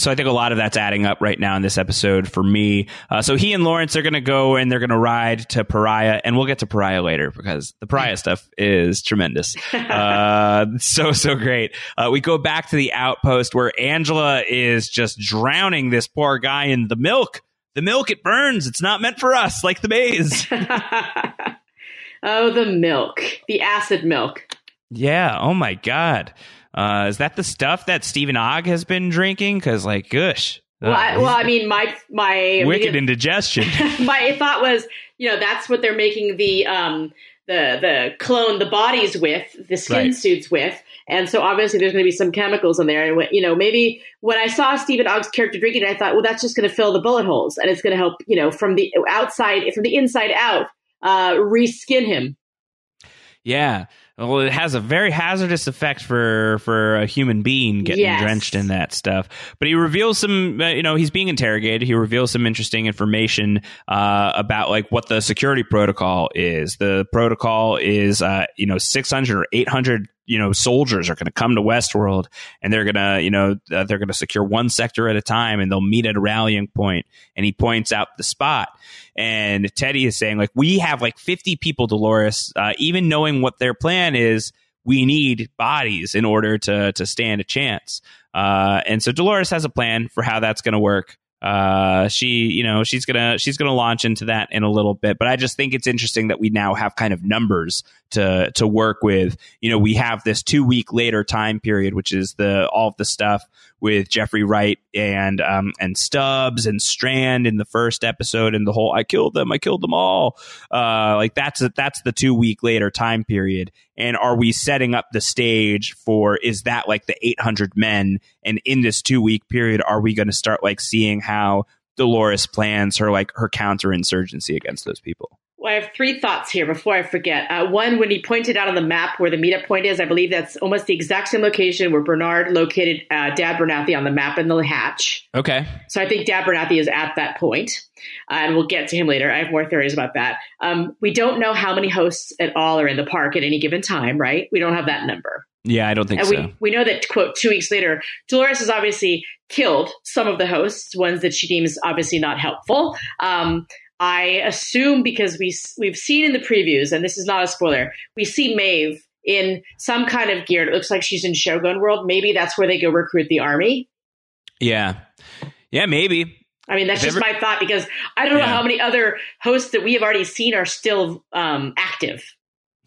so I think a lot of that's adding up right now in this episode for me. Uh, so he and Lawrence are going to go and they're going to ride to Pariah, and we'll get to Pariah later because the Pariah stuff is tremendous. Uh, so so great. Uh, we go back to the outpost where Angela is just drowning this poor guy in the milk. The milk it burns. It's not meant for us, like the maize. oh, the milk, the acid milk. Yeah. Oh my god. Uh, is that the stuff that Stephen Ogg has been drinking? Because, like, gosh. Well, I, well, I mean, my my wicked indigestion. my thought was, you know, that's what they're making the um the the clone the bodies with the skin right. suits with, and so obviously there's going to be some chemicals in there. And you know, maybe when I saw Stephen Ogg's character drinking, I thought, well, that's just going to fill the bullet holes, and it's going to help, you know, from the outside, from the inside out, uh, reskin him. Yeah. Well, it has a very hazardous effect for for a human being getting yes. drenched in that stuff. But he reveals some, uh, you know, he's being interrogated. He reveals some interesting information uh, about like what the security protocol is. The protocol is, uh, you know, six hundred or eight hundred you know soldiers are going to come to Westworld and they're going to you know uh, they're going to secure one sector at a time and they'll meet at a rallying point. And he points out the spot and Teddy is saying like we have like 50 people Dolores. Uh, even knowing what their plan is we need bodies in order to to stand a chance. Uh, and so Dolores has a plan for how that's going to work. Uh, she, you know, she's gonna she's gonna launch into that in a little bit. But I just think it's interesting that we now have kind of numbers to to work with. You know, we have this two week later time period, which is the all of the stuff with Jeffrey Wright and um, and Stubbs and Strand in the first episode, and the whole "I killed them, I killed them all." Uh, like that's that's the two week later time period. And are we setting up the stage for? Is that like the 800 men? And in this two week period, are we going to start like seeing how Dolores plans her like her counterinsurgency against those people? Well, I have three thoughts here before I forget. Uh, one, when he pointed out on the map where the meetup point is, I believe that's almost the exact same location where Bernard located uh, Dad Abernathy on the map in the hatch. Okay. So I think Dad Abernathy is at that point, uh, and we'll get to him later. I have more theories about that. Um, we don't know how many hosts at all are in the park at any given time, right? We don't have that number. Yeah, I don't think and so. We, we know that, quote, two weeks later, Dolores has obviously killed some of the hosts, ones that she deems obviously not helpful. Um, I assume because we we've seen in the previews, and this is not a spoiler, we see Maeve in some kind of gear. It looks like she's in Shogun World. Maybe that's where they go recruit the army. Yeah, yeah, maybe. I mean, that's just my thought because I don't know how many other hosts that we have already seen are still um, active.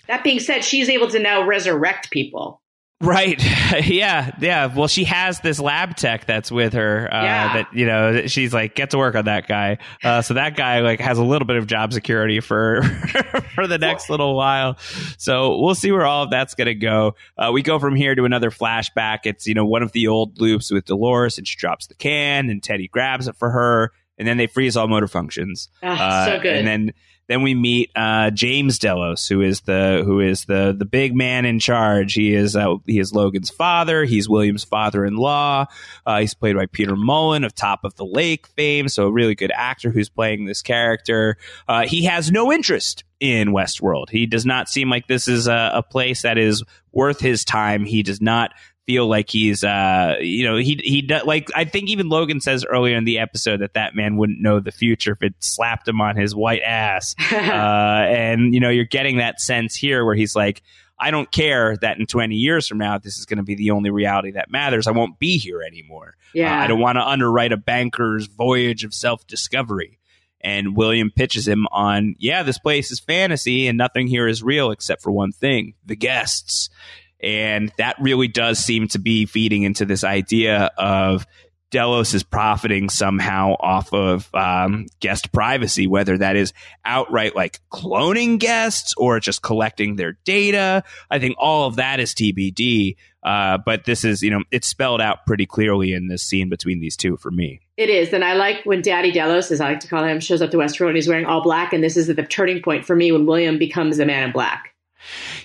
That being said, she's able to now resurrect people. Right. yeah. Yeah. Well, she has this lab tech that's with her. Uh, yeah. That you know, she's like, get to work on that guy. Uh, so that guy like has a little bit of job security for for the next little while. So we'll see where all of that's going to go. Uh, we go from here to another flashback. It's you know one of the old loops with Dolores, and she drops the can, and Teddy grabs it for her, and then they freeze all motor functions. Oh, so good. And then then we meet uh, James Delos, who is the who is the the big man in charge. He is uh, he is Logan's father. He's William's father-in-law. Uh, he's played by Peter Mullan of Top of the Lake fame, so a really good actor who's playing this character. Uh, he has no interest in Westworld. He does not seem like this is a, a place that is worth his time. He does not feel like he's uh you know he he like I think even Logan says earlier in the episode that that man wouldn't know the future if it slapped him on his white ass uh and you know you're getting that sense here where he's like I don't care that in 20 years from now, this is going to be the only reality that matters. I won't be here anymore. Yeah. Uh, I don't want to underwrite a banker's voyage of self discovery. And William pitches him on, yeah, this place is fantasy and nothing here is real except for one thing the guests. And that really does seem to be feeding into this idea of Delos is profiting somehow off of um, guest privacy, whether that is outright like cloning guests or just collecting their data. I think all of that is TBD. Uh, but this is, you know, it's spelled out pretty clearly in this scene between these two for me. It is. And I like when Daddy Delos, as I like to call him, shows up to Westworld and he's wearing all black. And this is the turning point for me when William becomes a man in black.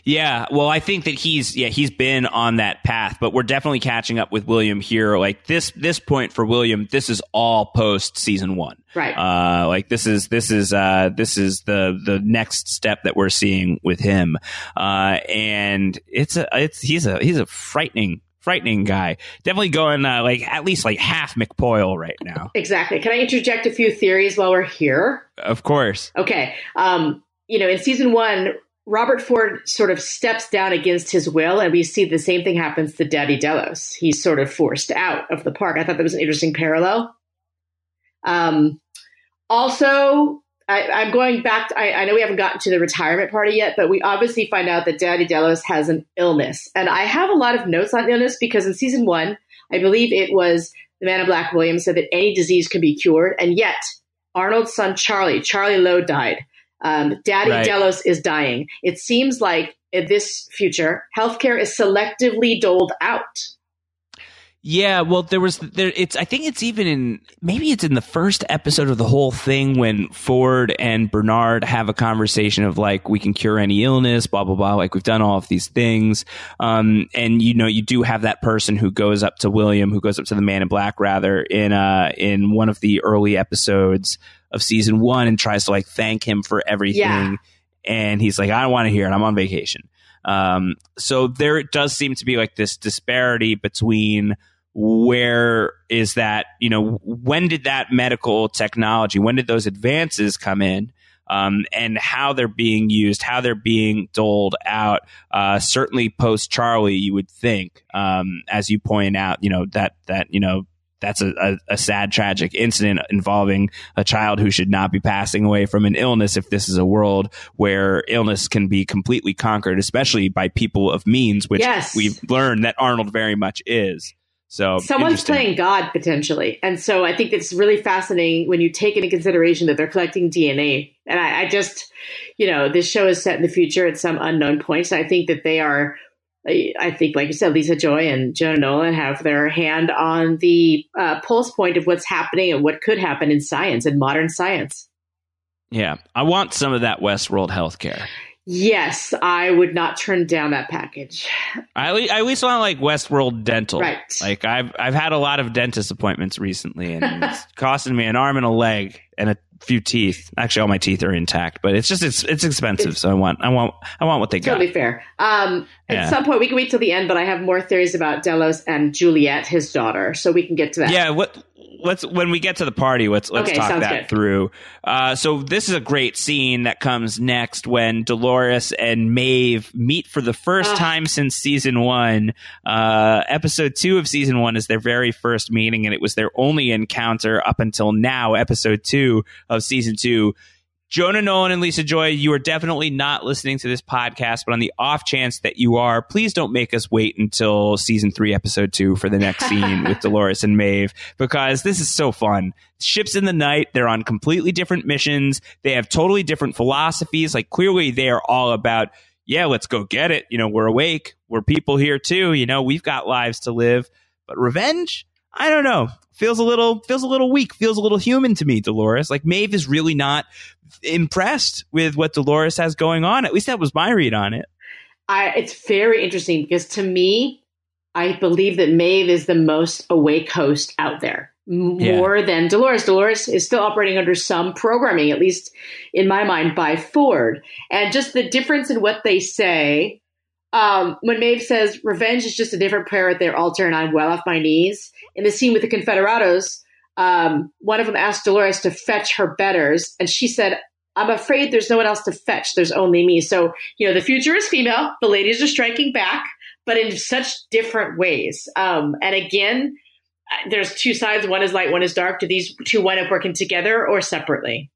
Yeah, well, I think that he's yeah he's been on that path, but we're definitely catching up with William here. Like this this point for William, this is all post season one, right? Uh, like this is this is uh, this is the the next step that we're seeing with him, uh, and it's a it's he's a he's a frightening frightening guy. Definitely going uh, like at least like half McPoyle right now. Exactly. Can I interject a few theories while we're here? Of course. Okay. Um, you know, in season one, Robert Ford sort of steps down against his will, and we see the same thing happens to Daddy Delos. He's sort of forced out of the park. I thought that was an interesting parallel. Um, also, I, am going back. To, I, I, know we haven't gotten to the retirement party yet, but we obviously find out that Daddy Delos has an illness, and I have a lot of notes on illness because in season one, I believe it was the Man in Black Williams said that any disease can be cured, and yet Arnold's son Charlie, Charlie Lowe, died. Um, Daddy right. Delos is dying. It seems like in this future, healthcare is selectively doled out. Yeah, well, there was there. It's I think it's even in maybe it's in the first episode of the whole thing when Ford and Bernard have a conversation of like we can cure any illness, blah blah blah. Like we've done all of these things, um, and you know you do have that person who goes up to William, who goes up to the Man in Black rather in uh in one of the early episodes of season one and tries to like thank him for everything. Yeah. And he's like, I don't want to hear it. I'm on vacation. Um, so there does seem to be like this disparity between where is that, you know, when did that medical technology, when did those advances come in? Um, and how they're being used, how they're being doled out. Uh, certainly post Charlie, you would think, um, as you point out, you know that that you know that's a, a, a, sad, tragic incident involving a child who should not be passing away from an illness if this is a world where illness can be completely conquered, especially by people of means, which yes. we've learned that Arnold very much is. So someone's playing God potentially. And so I think it's really fascinating when you take into consideration that they're collecting DNA. And I, I just, you know, this show is set in the future at some unknown points. I think that they are I think, like you said, Lisa Joy and Jonah Nolan have their hand on the uh, pulse point of what's happening and what could happen in science and modern science. Yeah, I want some of that Westworld healthcare. Yes, I would not turn down that package. I, I at least want like Westworld Dental. Right. Like I've I've had a lot of dentist appointments recently, and it's costing me an arm and a leg and a few teeth. Actually, all my teeth are intact, but it's just it's it's expensive. It's, so I want I want I want what they totally got. Totally fair. Um, yeah. At some point, we can wait till the end, but I have more theories about Delos and Juliet, his daughter, so we can get to that. Yeah. What let's when we get to the party, let's let's okay, talk that good. through. Uh, so this is a great scene that comes next when Dolores and Maeve meet for the first uh. time since season one. Uh, episode two of season one is their very first meeting, and it was their only encounter up until now. Episode two of season two. Jonah Nolan and Lisa Joy, you are definitely not listening to this podcast, but on the off chance that you are, please don't make us wait until season three, episode two for the next scene with Dolores and Maeve, because this is so fun. Ships in the night, they're on completely different missions. They have totally different philosophies. Like clearly they are all about, yeah, let's go get it. You know, we're awake. We're people here too. You know, we've got lives to live, but revenge, I don't know. Feels a little feels a little weak. Feels a little human to me, Dolores. Like Maeve is really not impressed with what Dolores has going on. At least that was my read on it. I, it's very interesting because to me, I believe that Maeve is the most awake host out there, more yeah. than Dolores. Dolores is still operating under some programming, at least in my mind, by Ford. And just the difference in what they say. Um, when Maeve says revenge is just a different prayer at their altar and I'm well off my knees, in the scene with the Confederados, um, one of them asked Dolores to fetch her betters, and she said, I'm afraid there's no one else to fetch. There's only me. So, you know, the future is female. The ladies are striking back, but in such different ways. Um, and again, there's two sides. One is light, one is dark. Do these two wind up working together or separately?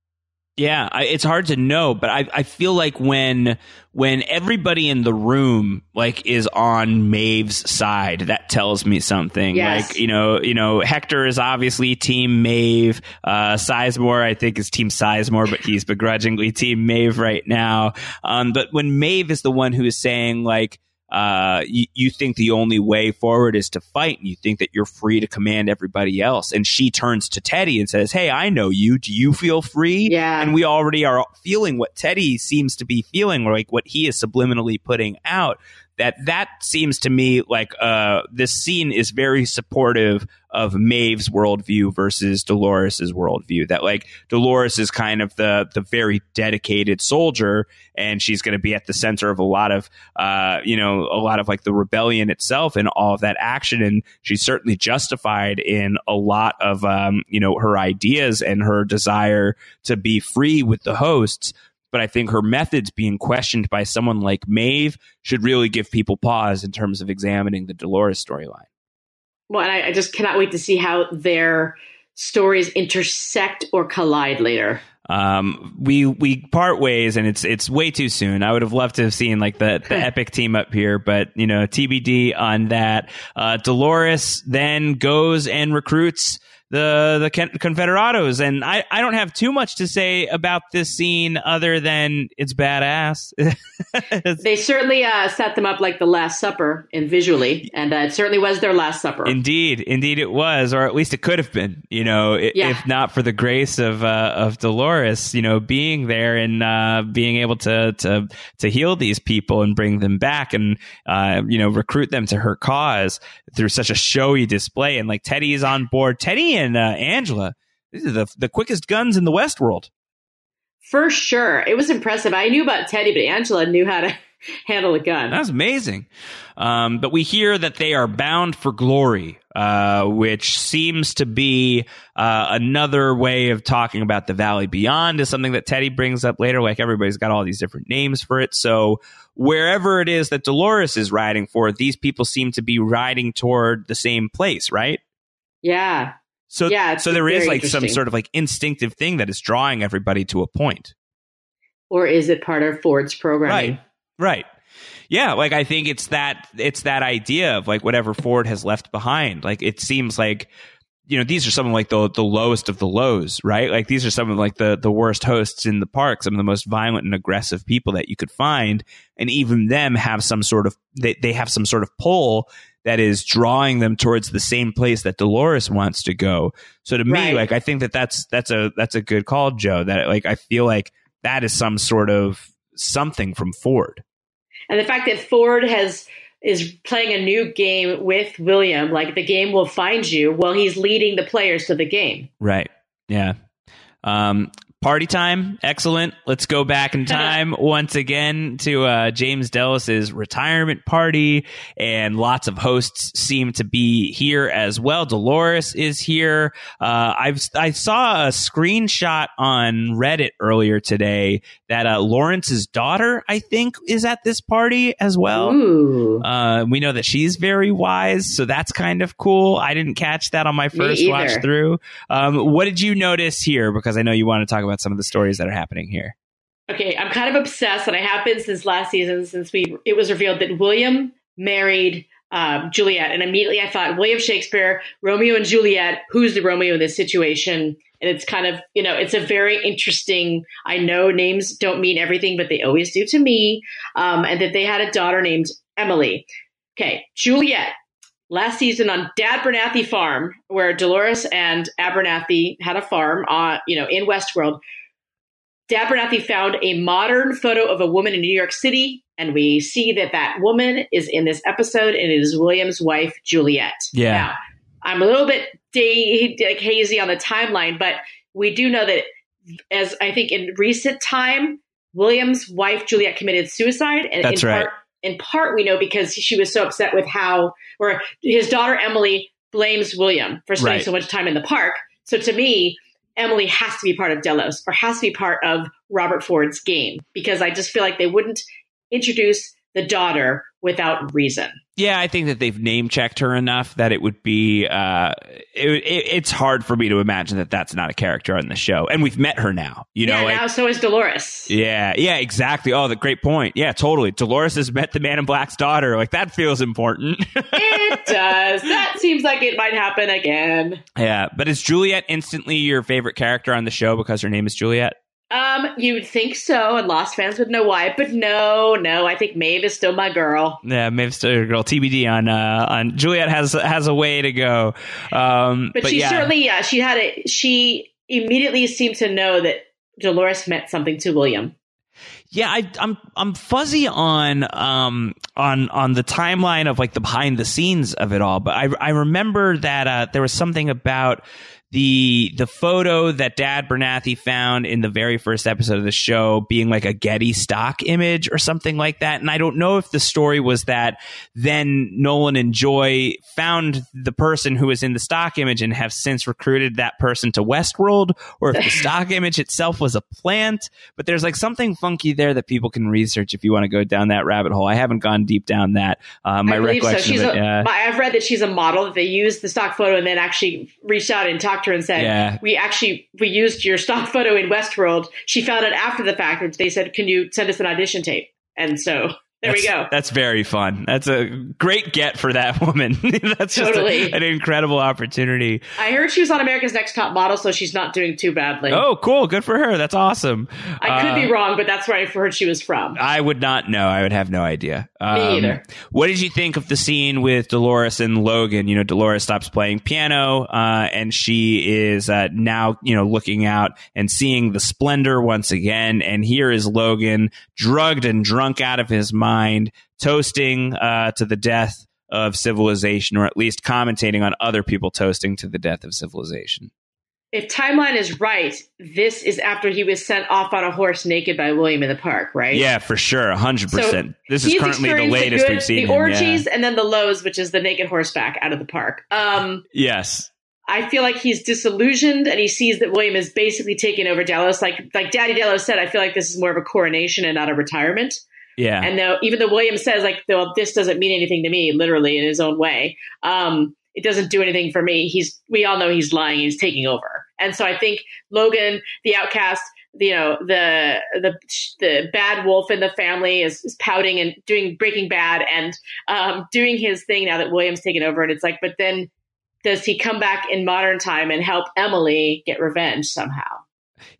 Yeah, I, it's hard to know, but I, I feel like when when everybody in the room like is on Maeve's side, that tells me something. Yes. Like you know, you know, Hector is obviously Team Maeve. Uh, Sizemore, I think, is Team Sizemore, but he's begrudgingly Team Maeve right now. Um, but when Maeve is the one who is saying like uh, you, you think the only way forward is to fight and you think that you're free to command everybody else. And she turns to Teddy and says, Hey, I know you. Do you feel free? Yeah. And we already are feeling what Teddy seems to be feeling, like what he is subliminally putting out that that seems to me like uh, this scene is very supportive of Maeve's worldview versus Dolores's worldview. That like Dolores is kind of the the very dedicated soldier, and she's going to be at the center of a lot of uh, you know a lot of like the rebellion itself and all of that action, and she's certainly justified in a lot of um, you know her ideas and her desire to be free with the hosts but I think her methods being questioned by someone like Maeve should really give people pause in terms of examining the Dolores storyline. Well, and I, I just cannot wait to see how their stories intersect or collide later. Um, we we part ways, and it's it's way too soon. I would have loved to have seen like the the epic team up here, but you know TBD on that. Uh, Dolores then goes and recruits the the Confederados. And I, I don't have too much to say about this scene other than it's badass. they certainly uh, set them up like the Last Supper in visually, and uh, it certainly was their Last Supper. Indeed, indeed it was, or at least it could have been. You know, yeah. if not for the grace of uh, of Dolores, you know, being there and uh, being able to to to heal these people and bring them back, and uh, you know, recruit them to her cause through such a showy display. And like Teddy is on board. Teddy and uh, Angela. These are the the quickest guns in the West world. For sure, it was impressive. I knew about Teddy, but Angela knew how to handle a gun. That's amazing. Um, but we hear that they are bound for glory, uh, which seems to be uh, another way of talking about the Valley Beyond. Is something that Teddy brings up later. Like everybody's got all these different names for it. So wherever it is that Dolores is riding for, these people seem to be riding toward the same place, right? Yeah, so yeah, so there is like some sort of like instinctive thing that is drawing everybody to a point. Or is it part of Ford's programming? Right. Right. Yeah, like I think it's that it's that idea of like whatever Ford has left behind. Like it seems like you know these are some of like the the lowest of the lows, right? Like these are some of like the the worst hosts in the park, some of the most violent and aggressive people that you could find, and even them have some sort of they they have some sort of pull that is drawing them towards the same place that Dolores wants to go. So to right. me, like I think that that's that's a that's a good call, Joe. That like I feel like that is some sort of something from Ford. And the fact that Ford has is playing a new game with William, like the game will find you while he's leading the players to the game. Right. Yeah. Um, Party time, excellent. Let's go back in time once again to uh, James Delos's retirement party, and lots of hosts seem to be here as well. Dolores is here. Uh, I've I saw a screenshot on Reddit earlier today that uh, Lawrence's daughter, I think, is at this party as well. Uh, we know that she's very wise, so that's kind of cool. I didn't catch that on my first watch through. Um, what did you notice here? Because I know you want to talk about some of the stories that are happening here. Okay, I'm kind of obsessed, and I have been since last season, since we it was revealed that William married um, Juliet, and immediately I thought William Shakespeare, Romeo and Juliet. Who's the Romeo in this situation? And it's kind of you know it's a very interesting. I know names don't mean everything, but they always do to me. Um, and that they had a daughter named Emily. Okay, Juliet. Last season on Dad Abernathy Farm, where Dolores and Abernathy had a farm, uh, you know, in Westworld. Dad Abernathy found a modern photo of a woman in New York City, and we see that that woman is in this episode, and it is William's wife, Juliet. Yeah. Now, I'm a little bit day, like, hazy on the timeline, but we do know that, as I think in recent time, William's wife, Juliet, committed suicide. And That's in right. Part, in part, we know because she was so upset with how, or his daughter Emily blames William for spending Right. so much time in the park. So to me, Emily has to be part of Delos or has to be part of Robert Ford's game because I just feel like they wouldn't introduce the daughter without reason. Yeah, I think that they've name checked her enough that it would be. Uh, it, it, it's hard for me to imagine that that's not a character on the show, and we've met her now. You know, yeah, like, now so is Dolores. yeah, yeah, exactly. Oh, the great point. Yeah, totally. Dolores has met the Man in Black's daughter. Like that feels important. It does. That seems like it might happen again. yeah, but is Juliet instantly your favorite character on the show because her name is Juliet? Um, you'd think so, and Lost fans would know why, but no, no. I think Maeve is still my girl. Yeah, maybe still your girl. TBD on uh, on Juliet has has a way to go. Um, But, she yeah. certainly, yeah, she had a. She immediately seemed to know that Dolores meant something to William. Yeah, I, I'm I'm fuzzy on um on on the timeline of like the behind the scenes of it all, but I I remember that uh, there was something about the the photo that Dad Abernathy found in the very first episode of the show being like a Getty stock image or something like that, and I don't know if the story was that then Nolan and Joy found the person who was in the stock image and have since recruited that person to Westworld, or if the stock image itself was a plant. But there's like something funky there that people can research if you want to go down that rabbit hole. I haven't gone deep down that. Uh, my I so. recollection of it, a, yeah. my- I've read that she's a model. That they used the stock photo and then actually reached out and talked to her and said, Yeah. "We actually we used your stock photo in Westworld." She found it after the fact, and they said, "Can you send us an audition tape?" And so there we go. That's very fun. That's a great get for that woman. That's just a- Totally. an incredible opportunity. I heard she was on America's Next Top Model, so she's not doing too badly. Oh, cool. Good for her. That's awesome. I could Uh, be wrong, but that's where I heard she was from. I would not know. I would have no idea. Um, either. What did you think of the scene with Dolores and Logan? You know, Dolores stops playing piano, uh, and she is uh, now, you know, looking out and seeing the splendor once again. And here is Logan, drugged and drunk out of his mind, toasting uh, to the death of civilization, or at least commentating on other people toasting to the death of civilization. If timeline is right, this is after he was sent off on a horse naked by William in the park, right? Yeah, for sure, hundred percent. This is currently the latest good- we've seen. The him, yeah. orgies and then the lows, which is the naked horseback out of the park. Um, Yes. I feel like he's disillusioned and he sees that William is basically taking over Delos. Like like Daddy Delos said, I feel like this is more of a coronation and not a retirement. Yeah. And though even though William says like, this doesn't mean anything to me, literally in his own way, um, it doesn't do anything for me. He's we all know he's lying. He's taking over. And so I think Logan, the outcast, you know, the the the bad wolf in the family is, is pouting and doing Breaking Bad and um, doing his thing now that William's taken over. And it's like, but then does he come back in modern time and help Emily get revenge somehow?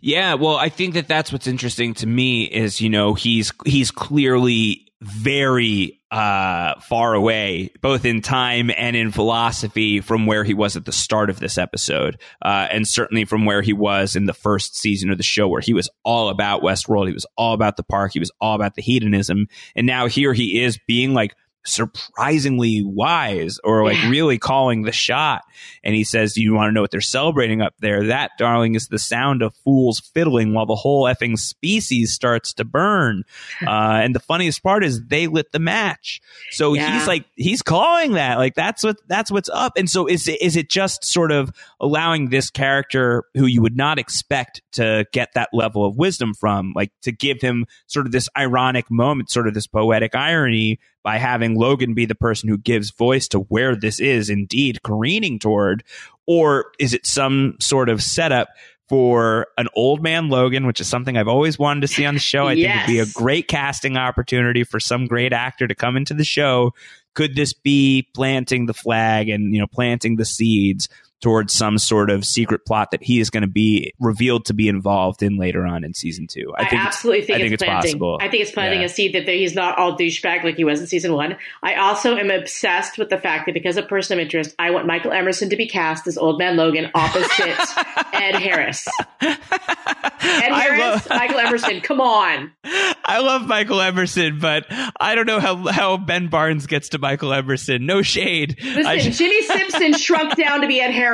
Yeah, well, I think that that's what's interesting to me is, you know, he's he's clearly very uh far away both in time and in philosophy from where he was at the start of this episode. Uh and certainly from where he was in the first season of the show where he was all about Westworld, he was all about the park, he was all about the hedonism, and now here he is being like surprisingly wise or like Yeah. really calling the shot. And he says, Do you want to know what they're celebrating up there? That, darling, is the sound of fools fiddling while the whole effing species starts to burn. uh, and the funniest part is they lit the match. So Yeah. he's like, he's calling that. Like that's what, that's what's up. And so is it, is it just sort of allowing this character who you would not expect to get that level of wisdom from, like to give him sort of this ironic moment, sort of this poetic irony by having Logan be the person who gives voice to where this is indeed careening toward? Or is it some sort of setup for an old man Logan, which is something I've always wanted to see on the show? I think it'd be a great casting opportunity for some great actor to come into the show. Could this be planting the flag and, you know, planting the seeds towards some sort of secret plot that he is going to be revealed to be involved in later on in season two? I, it's- absolutely think, I think it's, it's planting. possible. I think it's planting Yeah. a seed that he's not all douchebag like he was in season one. I also am obsessed with the fact that because of person of interest, I want Michael Emerson to be cast as Old Man Logan opposite Ed Harris. Ed Harris, love- Michael Emerson, come on. I love Michael Emerson, but I don't know how how Ben Barnes gets to Michael Emerson. No shade. Listen, Jimmy Simpson shrunk down to be Ed Harris.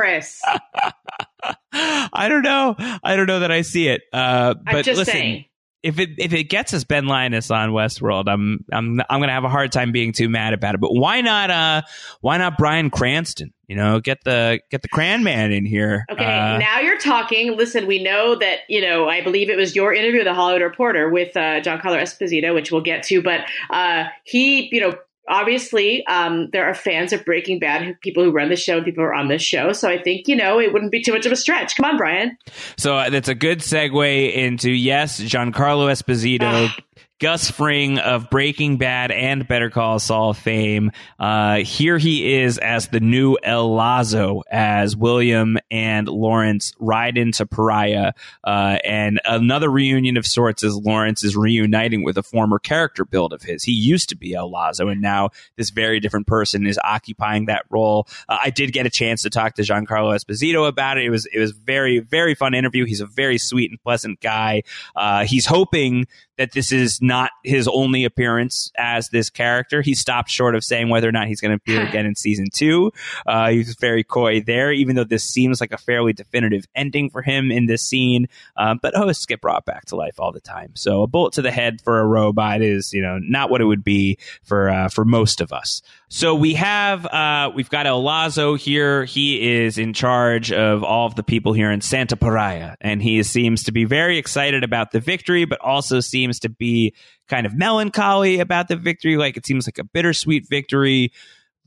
I don't know. I don't know that I see it. Uh, but listen, saying. if it if it gets us Ben Linus on Westworld, I'm I'm I'm gonna have a hard time being too mad about it. But why not uh why not Bryan Cranston? You know, get the get the Cran Man in here. Okay, Uh, now you're talking. Listen, we know that you know. I believe it was your interview with the Hollywood Reporter with uh, Giancarlo Esposito, which we'll get to. But uh, he, you know, obviously um, there are fans of Breaking Bad, who, people who run the show, and people who are on this show. So I think you know it wouldn't be too much of a stretch. Come on, Brian. So uh, that's a good segue into yes, Giancarlo Esposito, Ah. Gus Fring of Breaking Bad and Better Call Saul fame. Uh, here he is as the new El Lazo as William and Lawrence ride into Pariah, uh, and another reunion of sorts as Lawrence is reuniting with a former character build of his. He used to be El Lazo, and now this very different person is occupying that role. Uh, I did get a chance to talk to Giancarlo Esposito about it. It was it was very very fun interview. He's a very sweet and pleasant guy. Uh, he's hoping that this is not his only appearance as this character. He stopped short of saying whether or not he's going to appear again in season two. Uh, he's very coy there, even though this seems like a fairly definitive ending for him in this scene. Um, but hosts get brought back to life all the time. So a bullet to the head for a robot is, you know, not what it would be for uh, for most of us. So we have uh, we've got El Lazo here. He is in charge of all of the people here in Santa Pariah, and he seems to be very excited about the victory, but also seems to be kind of melancholy about the victory. Like it seems like a bittersweet victory.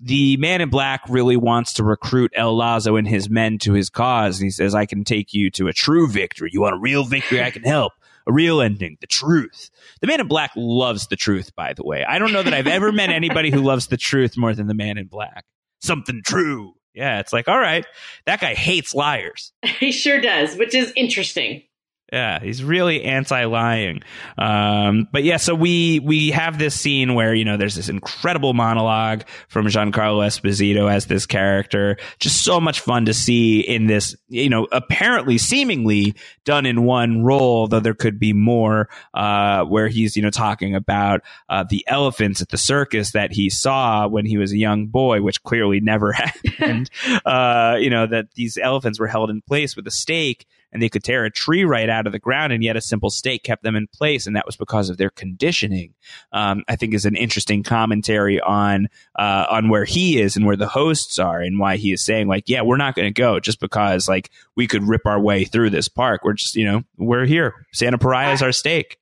The man in black really wants to recruit El Lazo and his men to his cause. And he says, I can take you to a true victory. You want a real victory? I can help. A real ending, the truth. The man in black loves the truth, by the way. I don't know that I've ever met anybody who loves the truth more than the man in black. Something true. Yeah, it's like, all right, that guy hates liars. He sure does, which is interesting. Yeah, he's really anti-lying. Um, but yeah, so we we have this scene where you know there's this incredible monologue from Giancarlo Esposito as this character. Just so much fun to see in this, you know, apparently seemingly done in one role, though there could be more. Uh, where he's you know talking about uh, the elephants at the circus that he saw when he was a young boy, which clearly never happened. uh, you know that these elephants were held in place with a stake and they could tear a tree right out of the ground, and yet a simple stake kept them in place, and that was because of their conditioning. Um, I think is an interesting commentary on uh, on where he is and where the hosts are, and why he is saying like, yeah, we're not going to go just because like we could rip our way through this park. We're just you know we're here. Santa Pariah is our stake.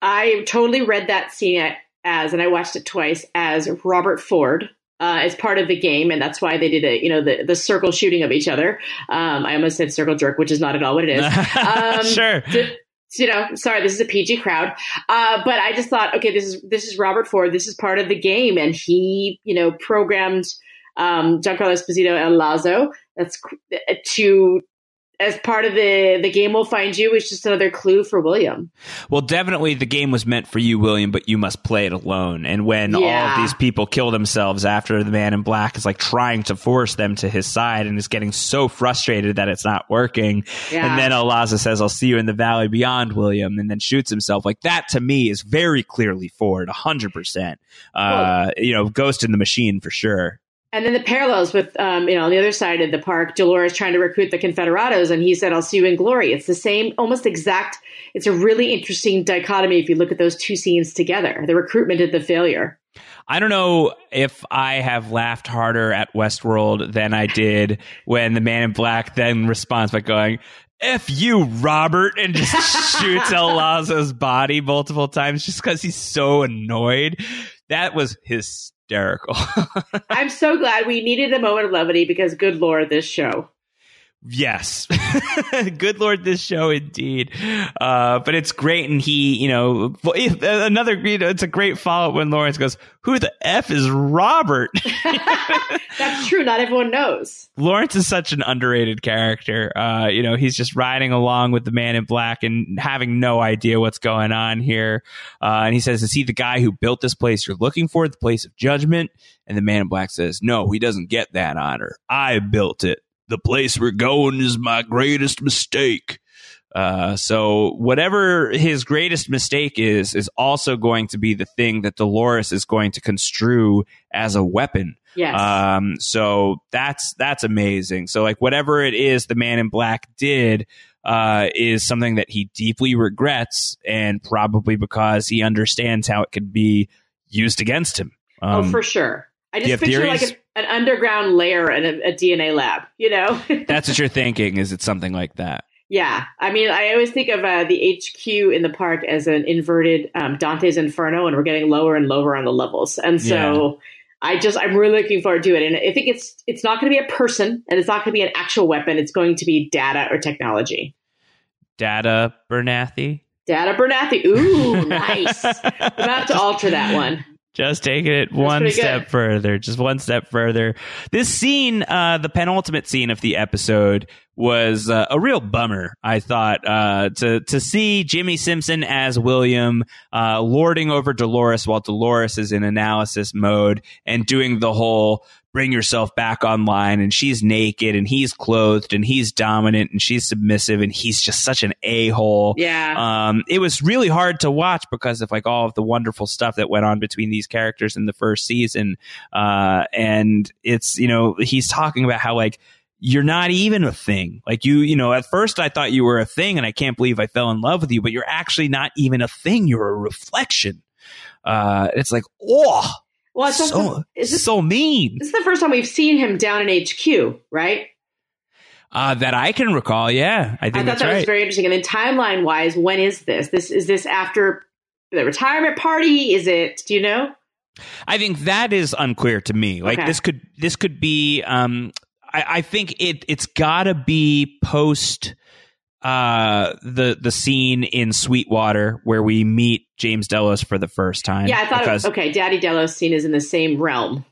I totally read that scene as, and I watched it twice as Robert Ford. Uh, as part of the game, and that's why they did it. You know, the the circle shooting of each other. Um, I almost said circle jerk, which is not at all what it is. Um, sure. th- you know, sorry, this is a PG crowd, uh, but I just thought, okay, this is this is Robert Ford. This is part of the game, and he, you know, programmed um, Giancarlo Esposito El Lazo. That's to as part of the the game will find you is just another clue for William. Well, definitely the game was meant for you, William, but you must play it alone. And when all Yeah. of these people kill themselves after the man in black is like trying to force them to his side and is getting so frustrated that it's not working. Yeah. And then El Lazo says, I'll see you in the valley beyond, William, and then shoots himself. Like that to me is very clearly Ford, 100%. Uh, you know, Ghost in the Machine for sure. And then the parallels with, um, you know, on the other side of the park, Dolores trying to recruit the Confederados, and he said, "I'll see you in glory." It's the same, almost exact. It's a really interesting dichotomy if you look at those two scenes together: the recruitment and the failure. I don't know if I have laughed harder at Westworld than I did when the man in black then responds by going, F you, Robert, and just shoots El Lazo's body multiple times just because he's so annoyed. That was hysterical. I'm so glad we needed a moment of levity because, good lord, this show. Yes. Good Lord, this show indeed. Uh, but it's great. And he, you know, another, you know, it's a great follow up when Lawrence goes, Who the F is Robert? That's true. Not everyone knows. Lawrence is such an underrated character. Uh, you know, he's just riding along with the man in black and having no idea what's going on here. Uh, and he says, Is he the guy who built this place you're looking for, the place of judgment? And the man in black says, No, he doesn't get that honor. I built it. The place we're going is my greatest mistake. Uh, so whatever his greatest mistake is, is also going to be the thing that Dolores is going to construe as a weapon. Yes. Um, so that's that's amazing. So like whatever it is the man in black did, uh, is something that he deeply regrets, and probably because he understands how it could be used against him. oh, Um, for sure. I just picture like theories? an, underground layer in a, a DNA lab. You know. that's what you're thinking. Is it something like that? Yeah, I mean, I always think of uh, the HQ in the park as an inverted um, Dante's Inferno, and we're getting lower and lower on the levels. And so, I just I'm really looking forward to it, and I think it's it's not going to be a person, and it's not going to be an actual weapon. It's going to be data or technology. Data Abernathy. Data Abernathy. Ooh, nice. I'm about to alter that one. Just taking it one step good. further, just one step further. This scene, uh, the penultimate scene of the episode, was uh, a real bummer. I thought uh, to to see Jimmy Simpson as William uh, lording over Dolores while Dolores is in analysis mode and doing the whole bring yourself back online and she's naked and he's clothed and he's dominant and she's submissive and he's just such an a-hole Yeah. um, it was really hard to watch because of like all of the wonderful stuff that went on between these characters in the first season. Uh, and it's, you know, he's talking about how like, you're not even a thing. Like you, you know, at first I thought you were a thing and I can't believe I fell in love with you, but you're actually not even a thing. You're a reflection. Uh, it's like, oh, well, it's also, so, is this, so mean. this is the first time we've seen him down in HQ, right? Uh, that I can recall. Yeah. I think I thought that's that was right. very interesting. And then timeline wise, when is this? This is this after the retirement party? Is it? Do you know? I think that is unclear to me. Like Okay. this could this could be. Um, I, I think it it's got to be post uh the the scene in Sweetwater where we meet James Delos for the first time. Yeah, I thought. It, because, okay, Daddy Delos scene is in the same realm.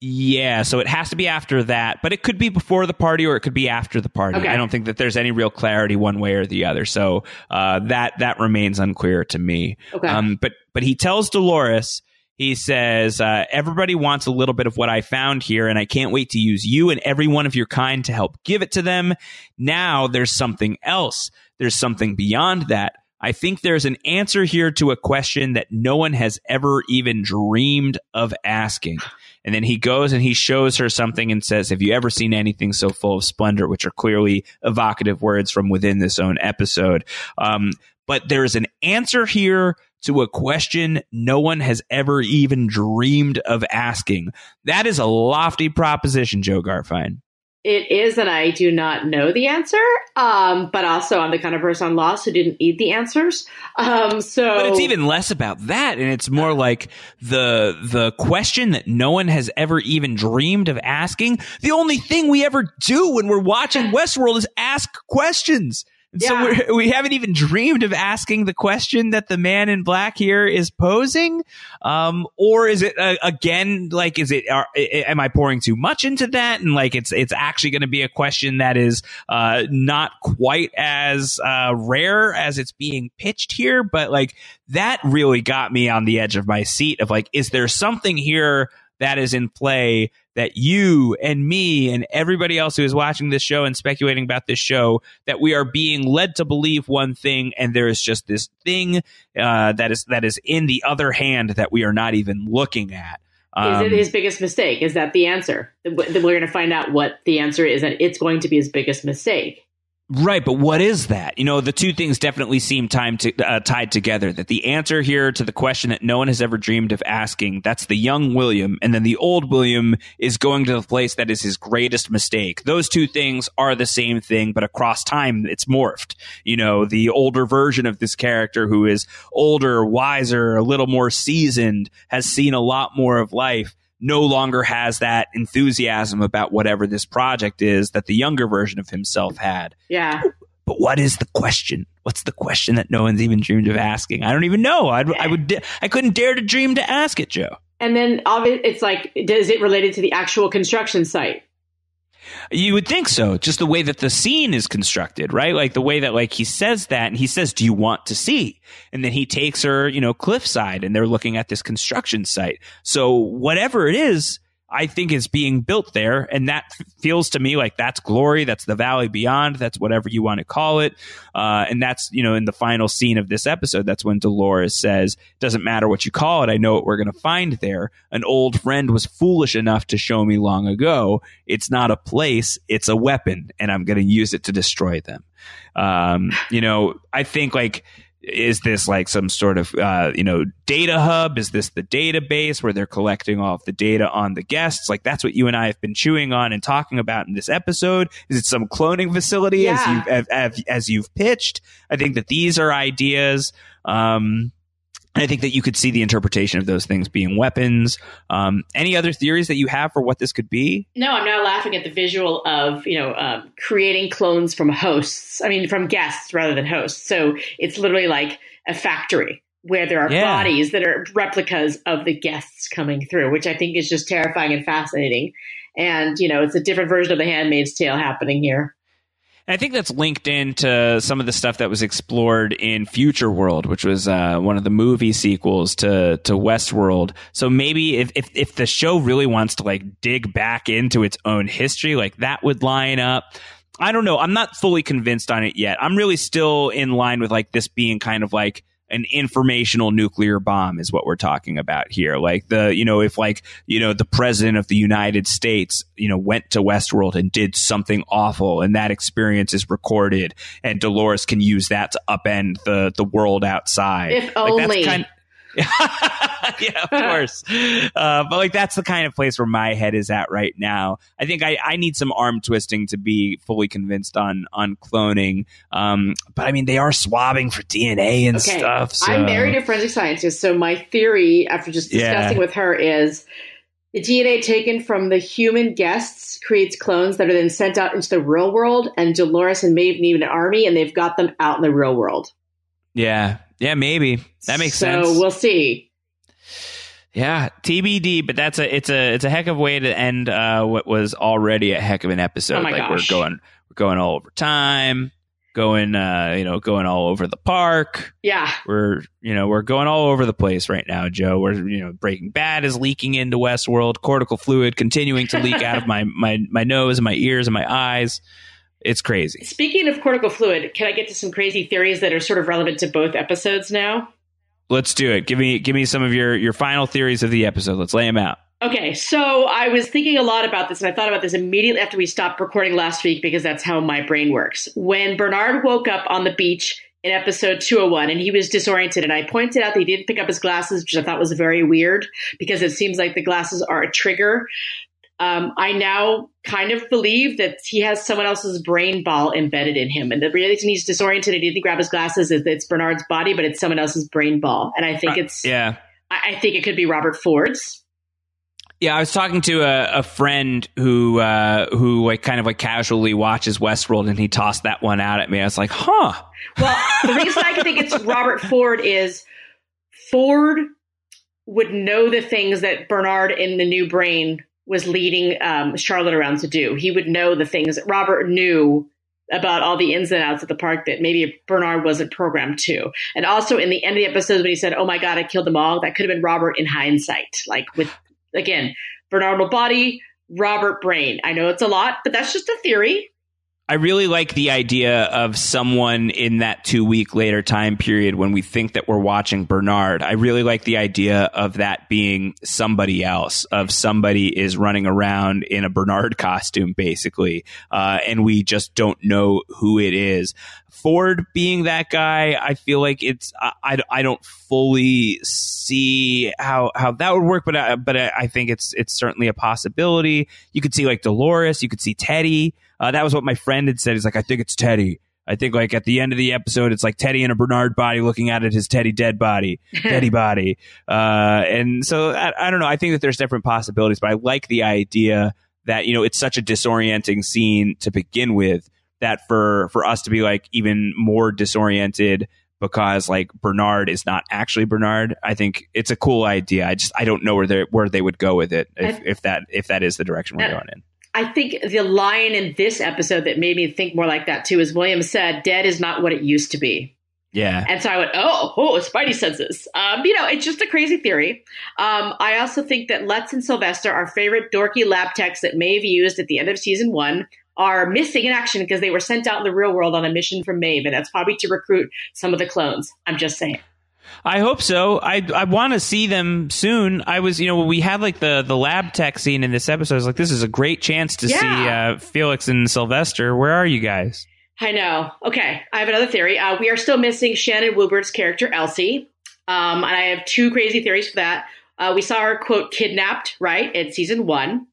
yeah, so it has to be after that, but it could be before the party or it could be after the party. Okay. I don't think that there's any real clarity one way or the other. So uh, that that remains unclear to me. Okay. Um, but but he tells Dolores, he says, uh, everybody wants a little bit of what I found here, and I can't wait to use you and every one of your kind to help give it to them. Now there's something else. There's something beyond that. I think there's an answer here to a question that no one has ever even dreamed of asking. And then he goes and he shows her something and says, Have you ever seen anything so full of splendor? Which are clearly evocative words from within this own episode. Um, but there is an answer here to a question no one has ever even dreamed of asking. That is a lofty proposition, Joe Garfein. It is, and I do not know the answer. Um, but also, I'm the kind of person on Lost who didn't need the answers. Um, so, But it's even less about that, and it's more like the the question that no one has ever even dreamed of asking. The only thing we ever do when we're watching Westworld is ask questions. And so Yeah. we're, we haven't even dreamed of asking the question that the man in black here is posing. Um, or is it uh, again like is it are, am I pouring too much into that and like it's it's actually going to be a question that is uh, not quite as uh, rare as it's being pitched here, but like that really got me on the edge of my seat of like is there something here that is in play that you and me and everybody else who is watching this show and speculating about this show that we are being led to believe one thing and there is just this thing uh, that is that is in the other hand that we are not even looking at is Um, it his biggest mistake? Is that the answer? We're going to find out what the answer is, and it's going to be his biggest mistake. Right, but what is that? You know, the two things definitely seem to, uh, tied together. That the answer here to the question that no one has ever dreamed of asking, that's the young William, and then the old William is going to the place that is his greatest mistake. Those two things are the same thing, but across time, it's morphed. You know, the older version of this character who is older, wiser, a little more seasoned, has seen a lot more of life no longer has that enthusiasm about whatever this project is that the younger version of himself had. Yeah. But what is the question? What's the question that no one's even dreamed of asking? I don't even know. I'd, I would. I couldn't dare to dream to ask it, Joe. And then it's like, is it related to the actual construction site? You would think so. Just the way that the scene is constructed, right? Like the way that like he says that, and he says, "Do you want to see?" And then he takes her, you know, cliffside, and they're looking at this construction site. So whatever it is, I think is being built there. And that feels to me like that's glory. That's the valley beyond. That's whatever you want to call it. Uh, and that's, you know, in the final scene of this episode, that's when Dolores says, doesn't matter what you call it. I know what we're going to find there. An old friend was foolish enough to show me long ago. It's not a place. It's a weapon and I'm going to use it to destroy them. Um, you know, I think like, is this like some sort of uh, you know data hub? Is this the database where they're collecting all of the data on the guests? Like that's what you and i have been chewing on and talking about in this episode. Is it some cloning facility Yeah. as you've as, as, as you've pitched? I think that these are ideas um I think that you could see the interpretation of those things being weapons. Um, any other theories that you have for what this could be? No, I'm now laughing at the visual of you know um, creating clones from hosts. I mean, from guests rather than hosts. So it's literally like a factory where there are Yeah. bodies that are replicas of the guests coming through, which I think is just terrifying and fascinating. And you know, it's a different version of the Handmaid's Tale happening here. And I think that's linked into some of the stuff that was explored in Future World, which was uh, one of the movie sequels to to Westworld. So maybe if, if if the show really wants to like dig back into its own history, like that would line up. I don't know. I'm not fully convinced on it yet. I'm really still in line with like this being kind of like an informational nuclear bomb is what we're talking about here. Like the, you know, if like, you know, the president of the United States, you know, went to Westworld and did something awful and that experience is recorded and Dolores can use that to upend the, the world outside. If Like, that's only. kind- yeah, of course. Uh, but like that's the kind of place where my head is at right now. I think I, I need some arm twisting to be fully convinced on on cloning. Um, but I mean, they are swabbing for DNA and Okay. stuff. So. I'm married a forensic scientist, so my theory after just Yeah. discussing with her is the DNA taken from the human guests creates clones that are then sent out into the real world, and Dolores and Maeve need an army, and they've got them out in the real world. Yeah, yeah, maybe that makes so sense. So we'll see. Yeah, TBD, but that's a it's a it's a heck of a way to end uh, what was already a heck of an episode. Oh my like gosh. we're going we're going all over time, going uh, you know, going all over the park. Yeah. We're you know, we're going all over the place right now, Joe. We're you know, Breaking Bad is leaking into Westworld, cortical fluid continuing to leak out of my my my nose and my ears and my eyes. It's crazy. Speaking of cortical fluid, can I get to some crazy theories that are sort of relevant to both episodes now? Let's do it. Give me give me some of your your final theories of the episode. Let's lay them out. Okay, so I was thinking a lot about this, and I thought about this immediately after we stopped recording last week because that's how my brain works. When Bernard woke up on the beach in episode 201 and he was disoriented, and I pointed out that he didn't pick up his glasses, which I thought was very weird because it seems like the glasses are a trigger. Um, I now kind of believe that he has someone else's brain ball embedded in him. And the reason he's disoriented and he didn't grab his glasses is that it's Bernard's body, but it's someone else's brain ball. And I think it's, Uh, Yeah. I, I think it could be Robert Ford's. Yeah, I was talking to a, a friend who uh, who like kind of like casually watches Westworld, and he tossed that one out at me. I was like, "Huh." Well, the reason I can think it's Robert Ford is Ford would know the things that Bernard in the new brain was leading um, Charlotte around to do. He would know the things that Robert knew about all the ins and outs of the park that maybe Bernard wasn't programmed to. And also in the end of the episode when he said, "Oh my God, I killed them all," that could have been Robert in hindsight. Like with again, Bernard body, Robert brain. I know it's a lot, but that's just a theory. I really like the idea of someone in that two week later time period when we think that we're watching Bernard. I really like the idea of that being somebody else, of somebody is running around in a Bernard costume, basically, uh, and we just don't know who it is. Ford being that guy, I feel like it's I, I, don't fully see how how that would work, but I, but I, I think it's it's certainly a possibility. You could see like Dolores, you could see Teddy. Uh, that was what my friend had said. He's like, I think it's Teddy. I think like at the end of the episode, it's like Teddy in a Bernard body looking out at his Teddy dead body, Teddy body. Uh, and so I, I don't know. I think that there's different possibilities, but I like the idea that you know it's such a disorienting scene to begin with that for for us to be like even more disoriented because like Bernard is not actually Bernard. I think it's a cool idea. I just I don't know where they where they would go with it if, I- if that if that is the direction we're Uh, going in. I think the line in this episode that made me think more like that too is William said, "Dead is not what it used to be." Yeah. And so I went, oh, oh, Spidey senses. Um, you know, it's just a crazy theory. Um, I also think that Lutz and Sylvester, our favorite dorky lab techs that Maeve used at the end of season one, are missing in action because they were sent out in the real world on a mission from Maeve, and that's probably to recruit some of the clones. I'm just saying. I hope so. I I want to see them soon. I was, you know, we had like the the lab tech scene in this episode. I was like, this is a great chance to Yeah. see uh, Felix and Sylvester. Where are you guys? I know. Okay, I have another theory. Uh, we are still missing Shannon Woodward's character, Elsie. Um, and I have two crazy theories for that. Uh, we saw her, quote, kidnapped, right, in season one.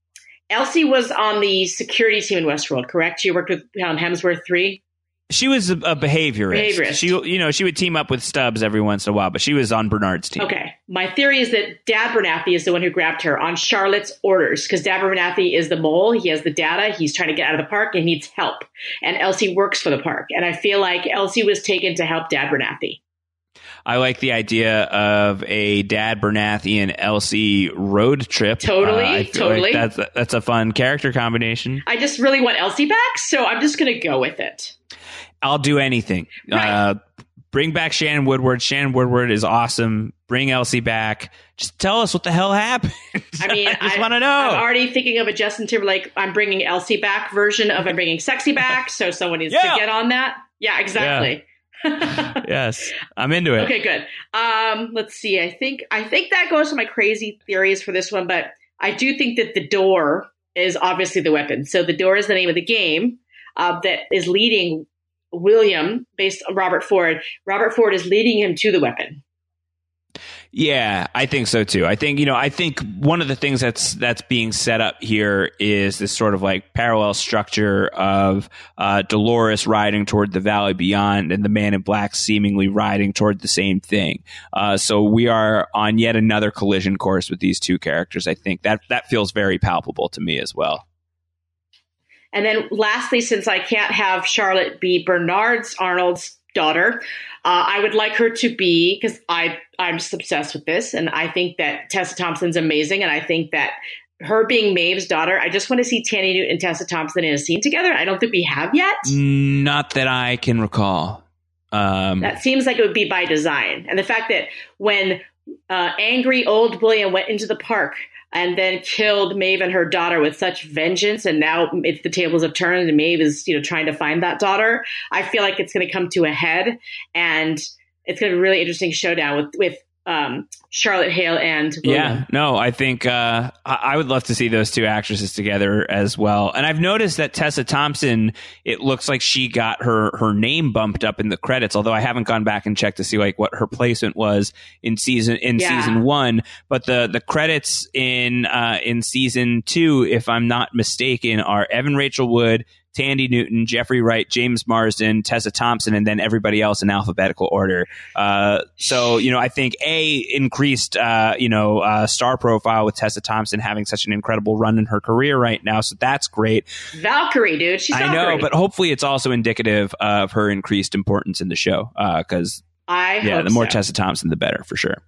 Elsie was on the security team in Westworld, correct? She worked with um, Hemsworth 3. She was a, a behaviorist. Behaviorist. She, you know, she would team up with Stubbs every once in a while, but she was on Bernard's team. Okay. My theory is that Dad Abernathy is the one who grabbed her on Charlotte's orders because Dad Abernathy is the mole. He has the data. He's trying to get out of the park and needs help. And Elsie works for the park. And I feel like Elsie was taken to help Dad Abernathy. I like the idea of a Dad Abernathy and Elsie road trip. Totally, Uh, totally. Like that's that's a fun character combination. I just really want Elsie back, so I'm just going to go with it. I'll do anything. Right. Uh, bring back Shannon Woodward. Shannon Woodward is awesome. Bring Elsie back. Just tell us what the hell happened. I mean, just I- want to know. I'm already thinking of a Justin Timberlake, I'm bringing Elsie back version of I'm bringing Sexy back, so someone needs Yeah. to get on that. Yeah, exactly. yes, I'm into it. Okay, good. Um, let's see. I think I think that goes to my crazy theories for this one, but I do think that the door is obviously the weapon. So the door is the name of the game uh, that is leading William, based on Robert Ford. Robert Ford is leading him to the weapon. Yeah, I think so too. I think you know, I think one of the things that's that's being set up here is this sort of like parallel structure of uh, Dolores riding toward the Valley Beyond, and the Man in Black seemingly riding toward the same thing. Uh, so we are on yet another collision course with these two characters. I think that that feels very palpable to me as well. And then lastly, since I can't have Charlotte be Bernard's Arnold's daughter, uh, I would like her to be because I I'm just obsessed with this, and I think that Tessa Thompson's amazing, and I think that her being Maeve's daughter, I just want to see Thandie Newton and Tessa Thompson in a scene together. I don't think we have yet. Not that I can recall. Um, That seems like it would be by design, and the fact that when uh, angry old William went into the park and then killed Maeve and her daughter with such vengeance, and now it's the tables have turned, and Maeve is you know trying to find that daughter. I feel like it's going to come to a head, and it's going to be a really interesting showdown with with um, Charlotte Hale and William. Yeah, no, I think uh, I I would love to see those two actresses together as well. And I've noticed that Tessa Thompson, it looks like she got her her name bumped up in the credits. Although I haven't gone back and checked to see like what her placement was in season in Yeah. season one. But the the credits in uh, in season two, if I'm not mistaken, are Evan Rachel Wood. Thandie Newton, Jeffrey Wright, James Marsden, Tessa Thompson, and then everybody else in alphabetical order. Uh, so, you know, I think A, increased, uh, you know, uh, star profile with Tessa Thompson having such an incredible run in her career right now. So that's great. Valkyrie, dude. She's I know, but hopefully it's also indicative of her increased importance in the show. Because, I yeah, the more so. Tessa Thompson, the better for sure.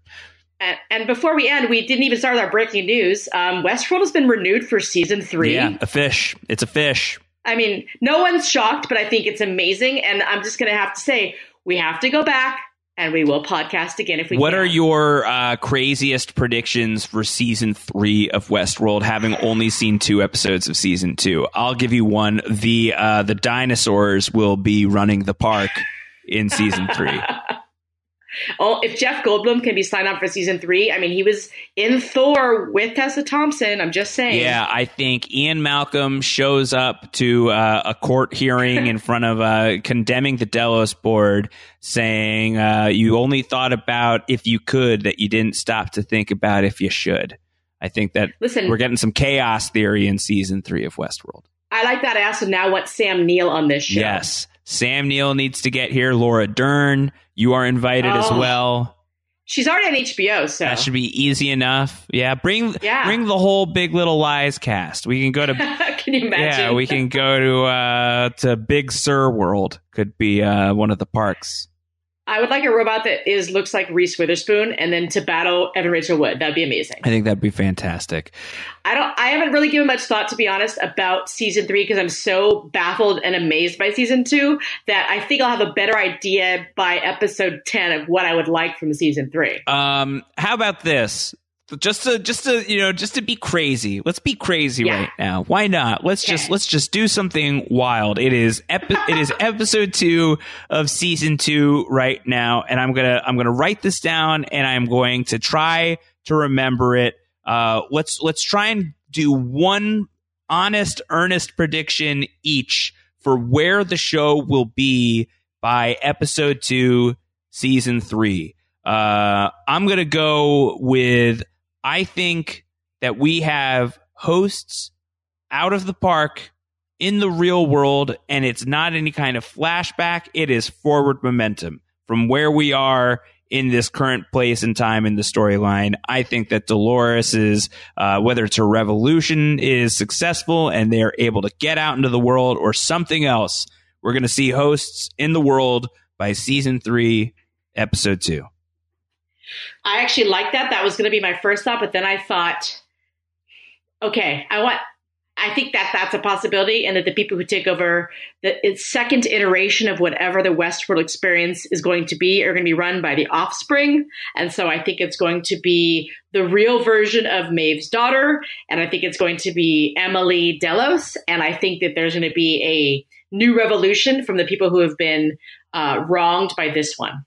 And, and before we end, we didn't even start with our breaking news. Um, Westworld has been renewed for season three. Yeah, a fish. It's a fish. I mean, no one's shocked, but I think it's amazing. And I'm just going to have to say, we have to go back and we will podcast again if we What can. are your uh, craziest predictions for season three of Westworld? Having only seen two episodes of season two, I'll give you one. The uh, the dinosaurs will be running the park in season three. Oh, if Jeff Goldblum can be signed on for season three, I mean, he was in Thor with Tessa Thompson. I'm just saying. Yeah, I think Ian Malcolm shows up to uh, a court hearing in front of uh, condemning the Delos board, saying uh, you only thought about if you could, that you didn't stop to think about if you should. I think that Listen, we're getting some chaos theory in season three of Westworld. I like that. I also now want Sam Neill on this show. Yes. Sam Neill needs to get here. Laura Dern, you are invited as Oh. well. She's already on HBO, so. That should be easy enough. Yeah, bring Yeah. bring the whole Big Little Lies cast. We can go to can you imagine? yeah, we can go to uh to Big Sur World. Could be uh one of the parks. I would like a robot that is looks like Reese Witherspoon, and then to battle Evan Rachel Wood. That'd be amazing. I think that'd be fantastic. I don't. I haven't really given much thought, to be honest, about season three because I'm so baffled and amazed by season two that I think I'll have a better idea by episode ten of what I would like from season three. Um, how about this? Just to just to you know just to be crazy. Let's be crazy yeah. right now. Why not? Let's okay. just let's just do something wild. It is epi- it is episode 2 of season 2 right now and i'm gonna i'm gonna write this down and i'm going to try to remember it. Uh let's let's try and do one honest earnest prediction each for where the show will be by episode 2 season 3 uh, I'm going to go with I think that we have hosts out of the park in the real world, and it's not any kind of flashback. It is forward momentum from where we are in this current place and time in the storyline. I think that Dolores is, uh, whether it's a revolution is successful and they're able to get out into the world or something else, we're going to see hosts in the world by season three, episode two. I actually like that. That was going to be my first thought, but then I thought, okay, I want. I think that that's a possibility, and that the people who take over the second iteration of whatever the Westworld experience is going to be are going to be run by the offspring. And so I think it's going to be the real version of Maeve's daughter, and I think it's going to be Emily Delos, and I think that there's going to be a new revolution from the people who have been uh, wronged by this one.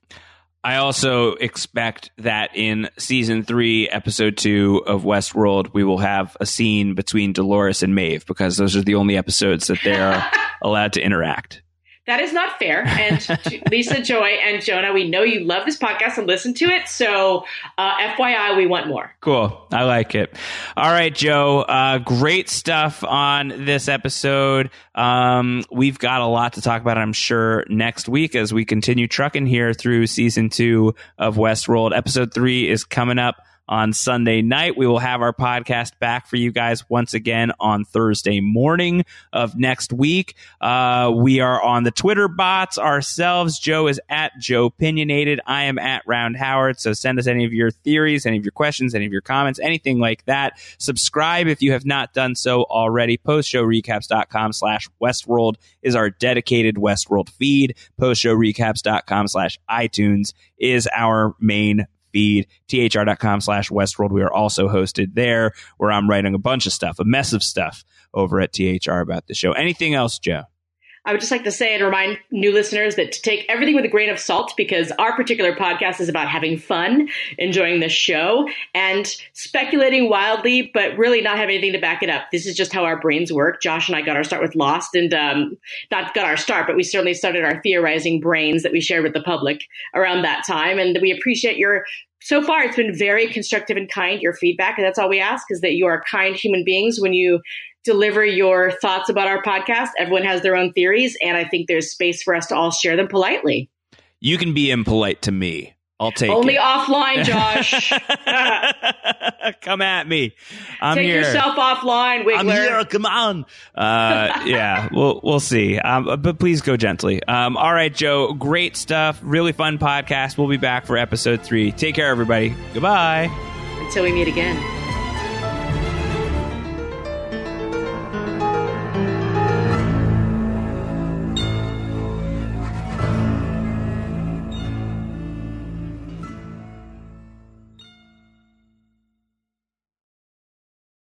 I also expect that in season three, episode two of Westworld, we will have a scene between Dolores and Maeve because those are the only episodes that they're allowed to interact. That is not fair. And Lisa, Joy, and Jonah, we know you love this podcast and listen to it. So, uh, FYI, we want more. Cool. I like it. All right, Joe. Uh, great stuff on this episode. Um, we've got a lot to talk about, I'm sure, next week as we continue trucking here through season two of Westworld. Episode three is coming up on Sunday night. We will have our podcast back for you guys once again on Thursday morning of next week. Uh, we are on the Twitter bots ourselves. Joe is at Joe Opinionated. I am at Round Howard. So send us any of your theories, any of your questions, any of your comments, anything like that. Subscribe if you have not done so already. Postshowrecaps.com slash Westworld is our dedicated Westworld feed. Postshowrecaps.com slash iTunes is our main feed, thr.com slash Westworld. We are also hosted there where I'm writing a bunch of stuff, a mess of stuff over at THR about the show. Anything else, Joe? I would just like to say and remind new listeners that to take everything with a grain of salt because our particular podcast is about having fun, enjoying the show, and speculating wildly, but really not having anything to back it up. This is just how our brains work. Josh and I got our start with Lost, and um, not got our start, but we certainly started our theorizing brains that we shared with the public around that time. And we appreciate your so far it's been very constructive and kind your feedback and that's all we ask is that you are kind human beings when you deliver your thoughts about our podcast. Everyone has their own theories, and I think there's space for us to all share them politely. You can be impolite to me. I'll take only it. offline, Josh. come at me. I'm take here. yourself offline, Wigler. I'm here. Come on. Uh, yeah, we'll we'll see. Um, but please go gently. Um, all right, Joe. Great stuff. Really fun podcast. We'll be back for episode three. Take care, everybody. Goodbye. Until we meet again.